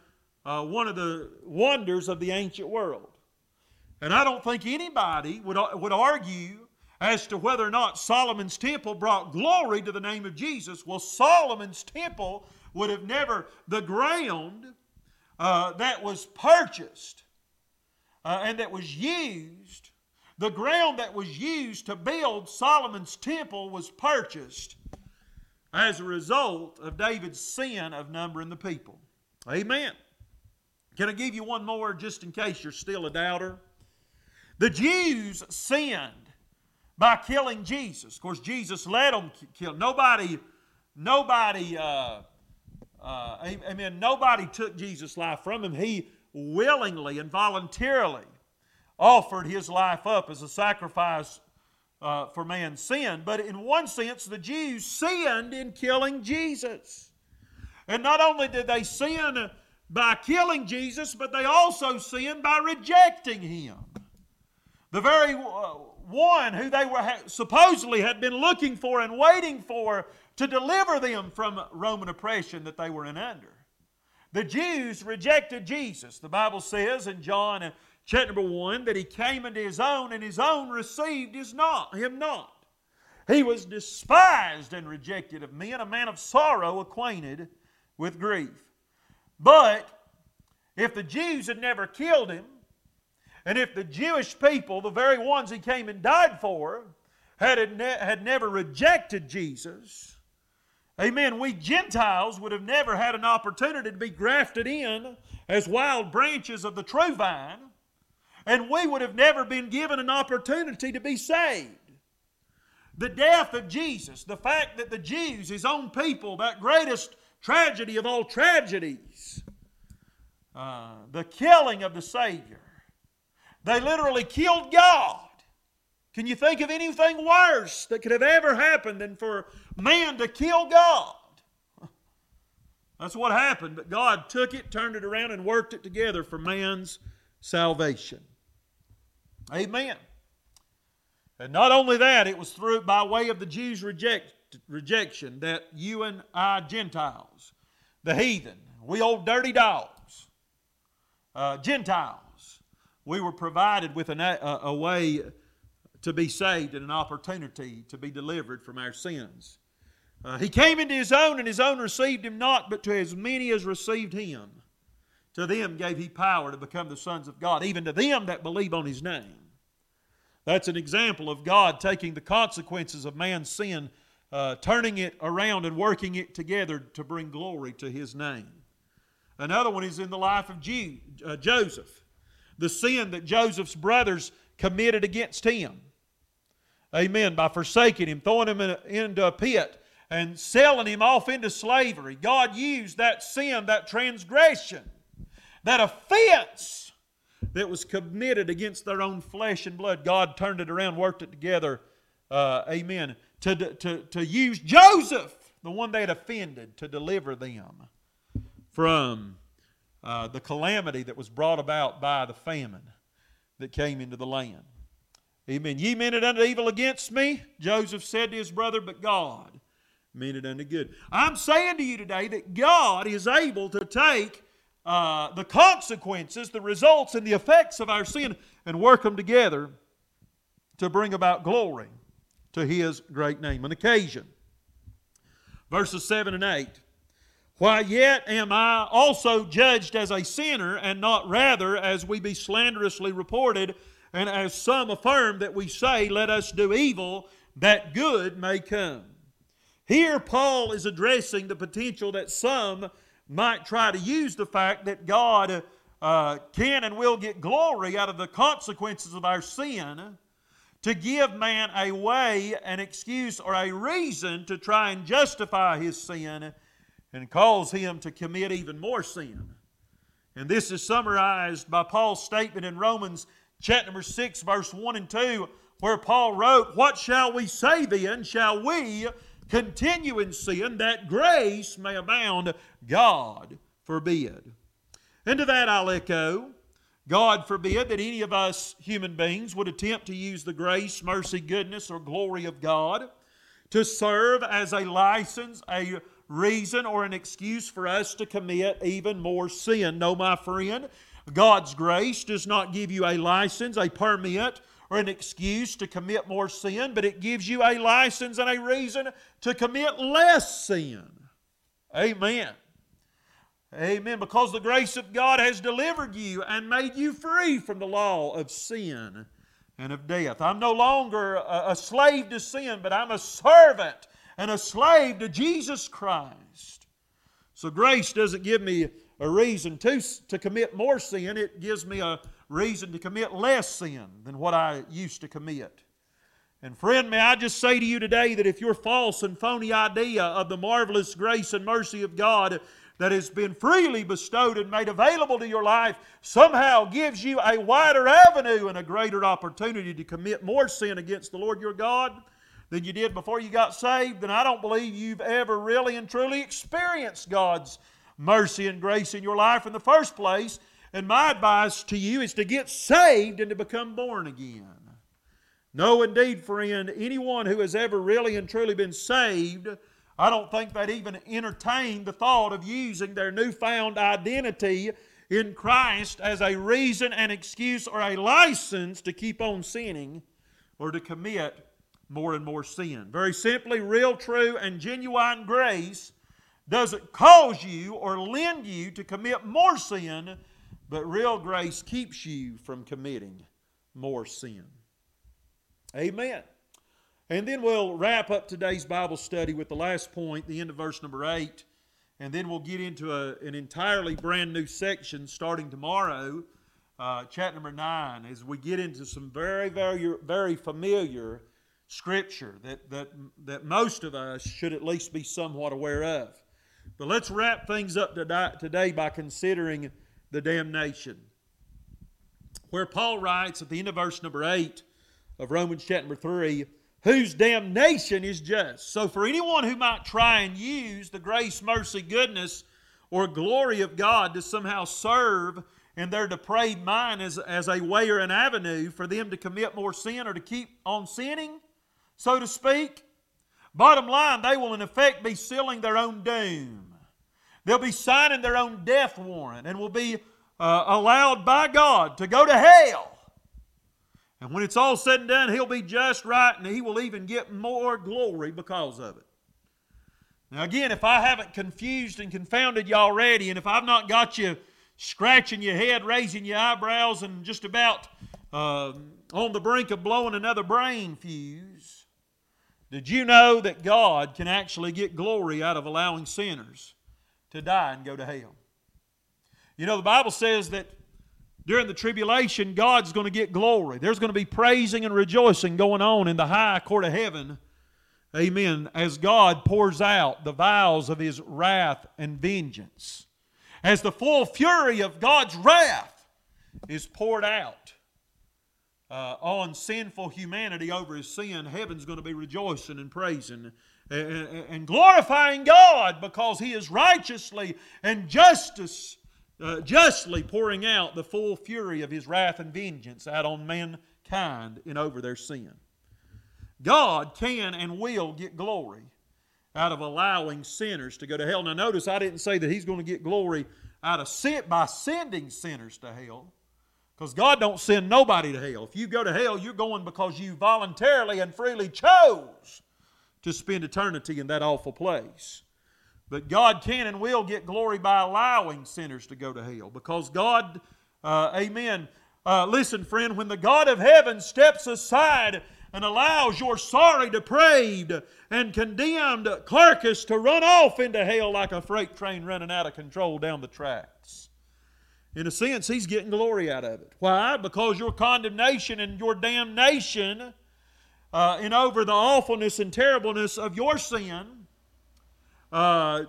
uh, one of the wonders of the ancient world. And I don't think anybody would, would argue as to whether or not Solomon's temple brought glory to the name of Jesus. Well, Solomon's temple would have never, the ground uh, that was purchased uh, and that was used, the ground that was used to build Solomon's temple was purchased as a result of David's sin of numbering the people. Amen. Can I give you one more just in case you're still a doubter? The Jews sinned by killing Jesus. Of course, Jesus let them kill. Nobody, nobody, uh, uh, amen. Nobody took Jesus' life from him. He willingly and voluntarily offered his life up as a sacrifice uh, for man's sin. But in one sense, the Jews sinned in killing Jesus. And not only did they sin by killing Jesus, but they also sinned by rejecting him. The very uh, one who they were supposedly had been looking for and waiting for to deliver them from Roman oppression that they were in under. The Jews rejected Jesus. The Bible says in John chapter number 1 that he came into his own and his own received his not, him not. He was despised and rejected of men, a man of sorrow, acquainted with grief. But if the Jews had never killed him, and if the Jewish people, the very ones he came and died for, had, had never rejected Jesus, amen, we Gentiles would have never had an opportunity to be grafted in as wild branches of the true vine, and we would have never been given an opportunity to be saved. The death of Jesus, the fact that the Jews, his own people, that greatest tragedy of all tragedies, uh, the killing of the Savior, they literally killed God. Can you think of anything worse that could have ever happened than for man to kill God? That's what happened, but God took it, turned it around, and worked it together for man's salvation. Amen. And not only that, it was through by way of the Jews' reject, rejection that you and I, Gentiles, the heathen, we old dirty dogs, uh, Gentiles, we were provided with an, a, a way to be saved and an opportunity to be delivered from our sins. Uh, he came into his own, and his own received him not, but to as many as received him, to them gave he power to become the sons of God, even to them that believe on his name. That's an example of God taking the consequences of man's sin, uh, turning it around and working it together to bring glory to his name. Another one is in the life of Jew, uh, Joseph the sin that Joseph's brothers committed against him. Amen. By forsaking him, throwing him in a, into a pit, and selling him off into slavery. God used that sin, that transgression, that offense that was committed against their own flesh and blood. God turned it around, worked it together. Uh, amen. To, to, to use Joseph, the one they had offended, to deliver them from uh, the calamity that was brought about by the famine that came into the land. Amen. Ye meant it unto evil against me, Joseph said to his brother, but God meant it unto good. I'm saying to you today that God is able to take uh, the consequences, the results, and the effects of our sin and work them together to bring about glory to His great name. An occasion. Verses 7 and 8. Why yet am I also judged as a sinner, and not rather as we be slanderously reported, and as some affirm that we say, Let us do evil, that good may come. Here, Paul is addressing the potential that some might try to use the fact that God uh, can and will get glory out of the consequences of our sin to give man a way, an excuse, or a reason to try and justify his sin and cause him to commit even more sin. And this is summarized by Paul's statement in Romans chapter number 6, verse 1 and 2, where Paul wrote, What shall we say then? Shall we continue in sin that grace may abound? God forbid. And to that I'll echo God forbid that any of us human beings would attempt to use the grace, mercy, goodness, or glory of God to serve as a license, a reason, or an excuse for us to commit even more sin. No, my friend, God's grace does not give you a license, a permit, or an excuse to commit more sin, but it gives you a license and a reason to commit less sin. Amen. Amen. Because the grace of God has delivered you and made you free from the law of sin and of death. I'm no longer a, slave to sin, but I'm a servant and a slave to Jesus Christ. So grace doesn't give me a reason to, to commit more sin, it gives me a reason to commit less sin than what I used to commit. And friend, may I just say to you today that if your false and phony idea of the marvelous grace and mercy of God that has been freely bestowed and made available to your life somehow gives you a wider avenue and a greater opportunity to commit more sin against the Lord your God than you did before you got saved, then I don't believe you've ever really and truly experienced God's mercy and grace in your life in the first place. And my advice to you is to get saved and to become born again. No, indeed, friend, anyone who has ever really and truly been saved I don't think they'd even entertain the thought of using their newfound identity in Christ as a reason, an excuse, or a license to keep on sinning or to commit more and more sin. Very simply, real, true, and genuine grace doesn't cause you or lend you to commit more sin, but real grace keeps you from committing more sin. Amen. And then we'll wrap up today's Bible study with the last point, the end of verse number 8. And then we'll get into a, an entirely brand new section starting tomorrow, uh, chapter number 9, as we get into some very, very, very familiar scripture that, that, that most of us should at least be somewhat aware of. But let's wrap things up today by considering the damnation. Where Paul writes at the end of verse number 8 of Romans chapter number 3 whose damnation is just. So, for anyone who might try and use the grace, mercy, goodness, or glory of God to somehow serve in their depraved mind as, as a way or an avenue for them to commit more sin or to keep on sinning, so to speak, bottom line, they will in effect be sealing their own doom. They'll be signing their own death warrant and will be uh, allowed by God to go to hell and when it's all said and done, he'll be just right and he will even get more glory because of it. Now, again, if I haven't confused and confounded you already, and if I've not got you scratching your head, raising your eyebrows, and just about uh, on the brink of blowing another brain fuse, did you know that God can actually get glory out of allowing sinners to die and go to hell? You know, the Bible says that during the tribulation, God's going to get glory. There's going to be praising and rejoicing going on in the high court of heaven. Amen. As God pours out the vials of His wrath and vengeance. As the full fury of God's wrath is poured out uh, on sinful humanity over His sin, heaven's going to be rejoicing and praising and, glorifying God because He is righteously and justice uh, justly pouring out the full fury of his wrath and vengeance out on mankind and over their sin. God can and will get glory out of allowing sinners to go to hell. Now, notice I didn't say that he's going to get glory out of sin, by sending sinners to hell. Because God don't send nobody to hell. If you go to hell, you're going because you voluntarily and freely chose to spend eternity in that awful place. But God can and will get glory by allowing sinners to go to hell. Because God, uh, amen. Uh, listen, friend, when the God of heaven steps aside and allows your sorry, depraved, and condemned carcass to run off into hell like a freight train running out of control down the tracks. In a sense, he's getting glory out of it. Why? Because your condemnation and your damnation, uh, and over the awfulness and terribleness of your sin, uh,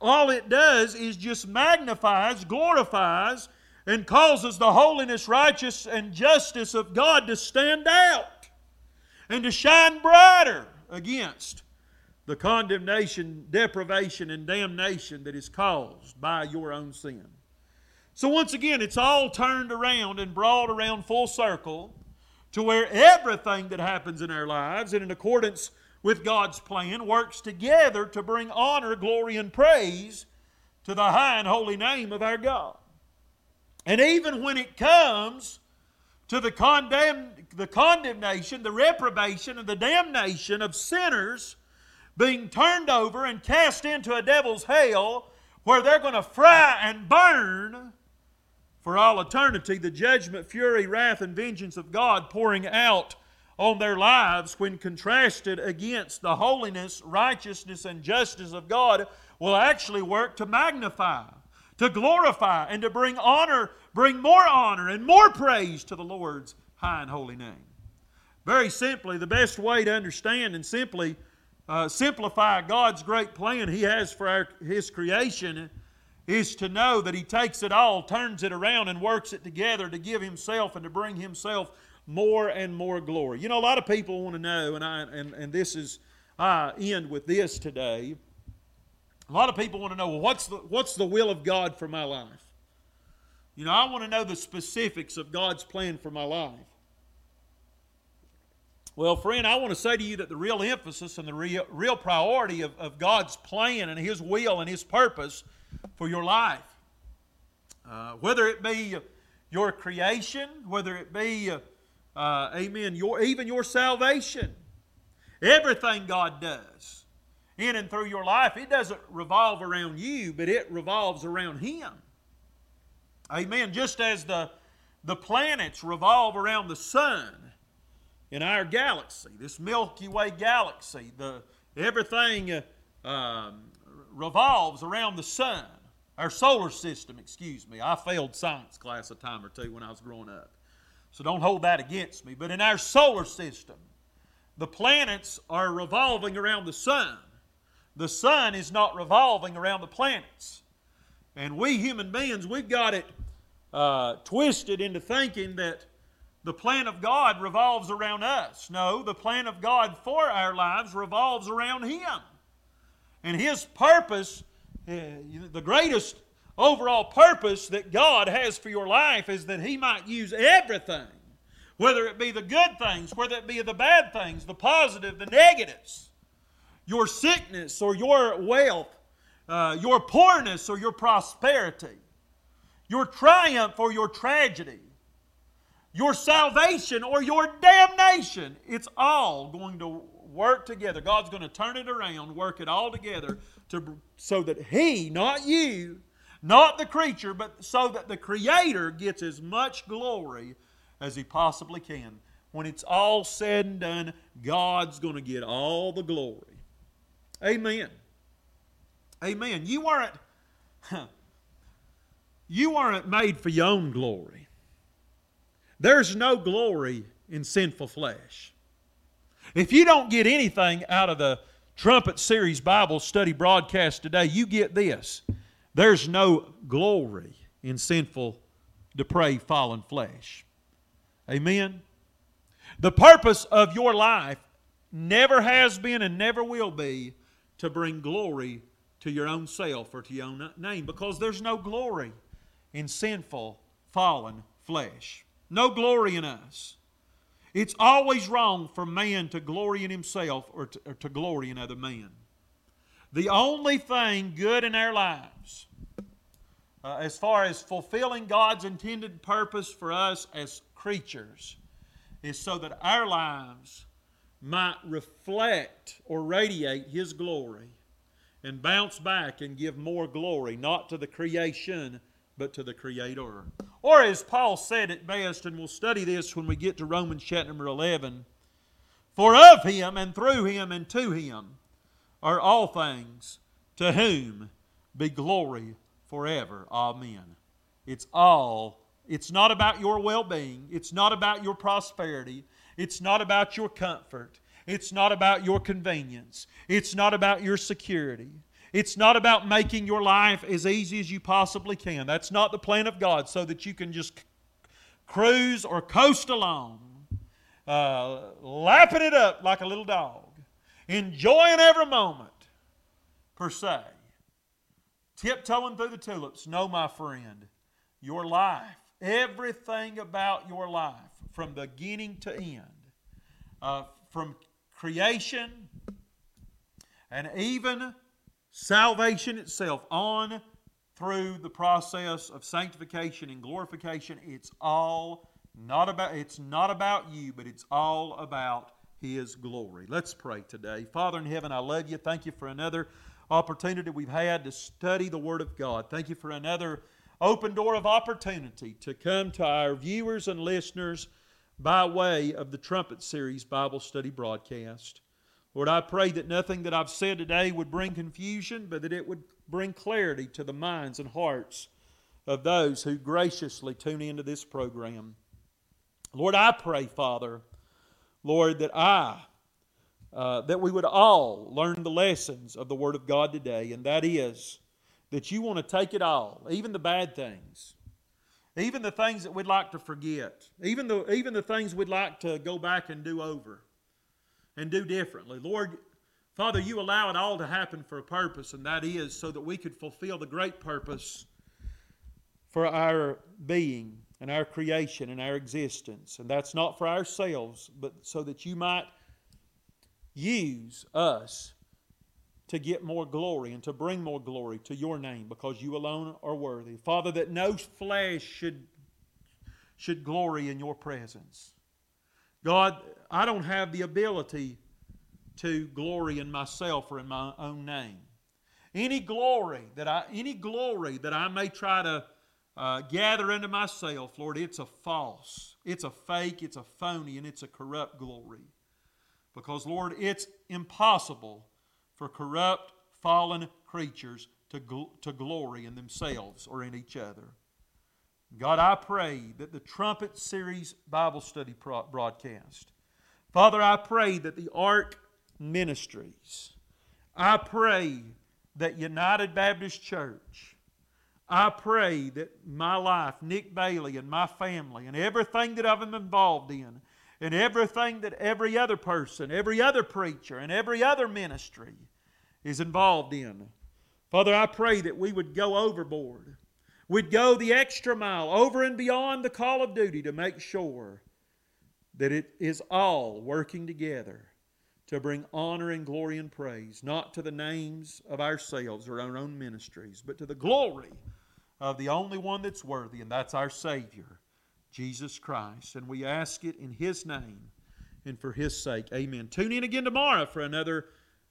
all it does is just magnifies, glorifies, and causes the holiness, righteousness, and justice of God to stand out and to shine brighter against the condemnation, deprivation, and damnation that is caused by your own sin. So, once again, it's all turned around and brought around full circle to where everything that happens in our lives, and in accordance with God's plan, works together to bring honor, glory, and praise to the high and holy name of our God. And even when it comes to the, condemn, the condemnation, the reprobation, and the damnation of sinners being turned over and cast into a devil's hell where they're going to fry and burn for all eternity the judgment, fury, wrath, and vengeance of God pouring out on their lives when contrasted against the holiness, righteousness, and justice of God will actually work to magnify, to glorify, and to bring honor bring more honor and more praise to the Lord's high and holy name. Very simply, the best way to understand and simply uh, simplify God's great plan He has for our, His creation is to know that He takes it all, turns it around, and works it together to give Himself and to bring Himself more and more glory. You know, a lot of people want to know, and I and, and this is I end with this today. A lot of people want to know, well, what's the what's the will of God for my life? You know, I want to know the specifics of God's plan for my life. Well, friend, I want to say to you that the real emphasis and the real, real priority of, of God's plan and His will and His purpose for your life, uh, whether it be your creation, whether it be, uh, amen, your, even your salvation, everything God does in and through your life, it doesn't revolve around you, but it revolves around Him. Amen. Just as the, the planets revolve around the sun in our galaxy, this Milky Way galaxy, the, everything uh, um, revolves around the sun. Our solar system, excuse me. I failed science class a time or two when I was growing up. So don't hold that against me. But in our solar system, the planets are revolving around the sun. The sun is not revolving around the planets. And we human beings, we've got it uh, twisted into thinking that the plan of God revolves around us. No, the plan of God for our lives revolves around Him. And His purpose, uh, the greatest overall purpose that God has for your life is that He might use everything, whether it be the good things, whether it be the bad things, the positive, the negatives, your sickness or your wealth, uh, your poorness or your prosperity, your triumph or your tragedy, your salvation or your damnation. It's all going to work together. God's going to turn it around, work it all together to, so that He, not you, not the creature, but so that the Creator gets as much glory as He possibly can. When it's all said and done, God's going to get all the glory. Amen. Amen. You aren't you aren't made for your own glory. There's no glory in sinful flesh. If you don't get anything out of the Trumpet Series Bible study broadcast today, you get this. There's no glory in sinful, depraved, fallen flesh. Amen? The purpose of your life never has been and never will be to bring glory to your own self or to your own name because there's no glory in sinful, fallen flesh. No glory in us. It's always wrong for man to glory in himself or to, or to glory in other men. The only thing good in our lives, uh, as far as fulfilling God's intended purpose for us as creatures, is so that our lives might reflect or radiate His glory and bounce back and give more glory, not to the creation, but to the Creator. Or as Paul said it best, and we'll study this when we get to Romans chapter number 11 For of Him, and through Him, and to Him are all things, to whom be glory forever. Amen. It's all, it's not about your well being, it's not about your prosperity, it's not about your comfort, it's not about your convenience, it's not about your security. It's not about making your life as easy as you possibly can. That's not the plan of God, so that you can just cruise or coast along, uh, lapping it up like a little dog, enjoying every moment, per se, tiptoeing through the tulips. No, my friend, your life, everything about your life, from beginning to end, uh, from creation and even salvation itself on through the process of sanctification and glorification it's all not about it's not about you but it's all about his glory. Let's pray today. Father in heaven i love you. Thank you for another opportunity we've had to study the word of god. Thank you for another open door of opportunity to come to our viewers and listeners by way of the trumpet series bible study broadcast Lord, I pray that nothing that I've said today would bring confusion, but that it would bring clarity to the minds and hearts of those who graciously tune into this program. Lord, I pray, Father, Lord, that I, uh, that we would all learn the lessons of the Word of God today, and that is that you want to take it all, even the bad things, even the things that we'd like to forget, even the, even the things we'd like to go back and do over and do differently. Lord, Father, you allow it all to happen for a purpose, and that is so that we could fulfill the great purpose for our being and our creation and our existence. And that's not for ourselves, but so that you might use us to get more glory and to bring more glory to your name because you alone are worthy. Father, that no flesh should, should glory in your presence. God, I don't have the ability to glory in myself or in my own name. Any glory that I, any glory that I may try to uh, gather into myself, Lord, it's a false, it's a fake, it's a phony, and it's a corrupt glory. Because, Lord, it's impossible for corrupt, fallen creatures to, gl- to glory in themselves or in each other. God, I pray that the Trumpet Series Bible Study broadcast, Father, I pray that the Ark Ministries, I pray that United Baptist Church, I pray that my life, Nick Bailey, and my family, and everything that I've been involved in, and everything that every other person, every other preacher, and every other ministry is involved in. Father, I pray that we would go overboard We'd go the extra mile over and beyond the call of duty to make sure that it is all working together to bring honor and glory and praise, not to the names of ourselves or our own ministries, but to the glory of the only one that's worthy, and that's our Savior, Jesus Christ. And we ask it in His name and for His sake. Amen. Tune in again tomorrow for another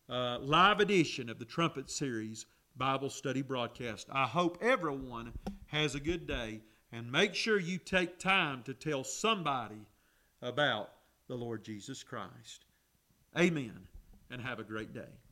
uh, live edition of the Trumpet Series Bible study broadcast. I hope everyone has a good day and make sure you take time to tell somebody about the Lord Jesus Christ. Amen and have a great day.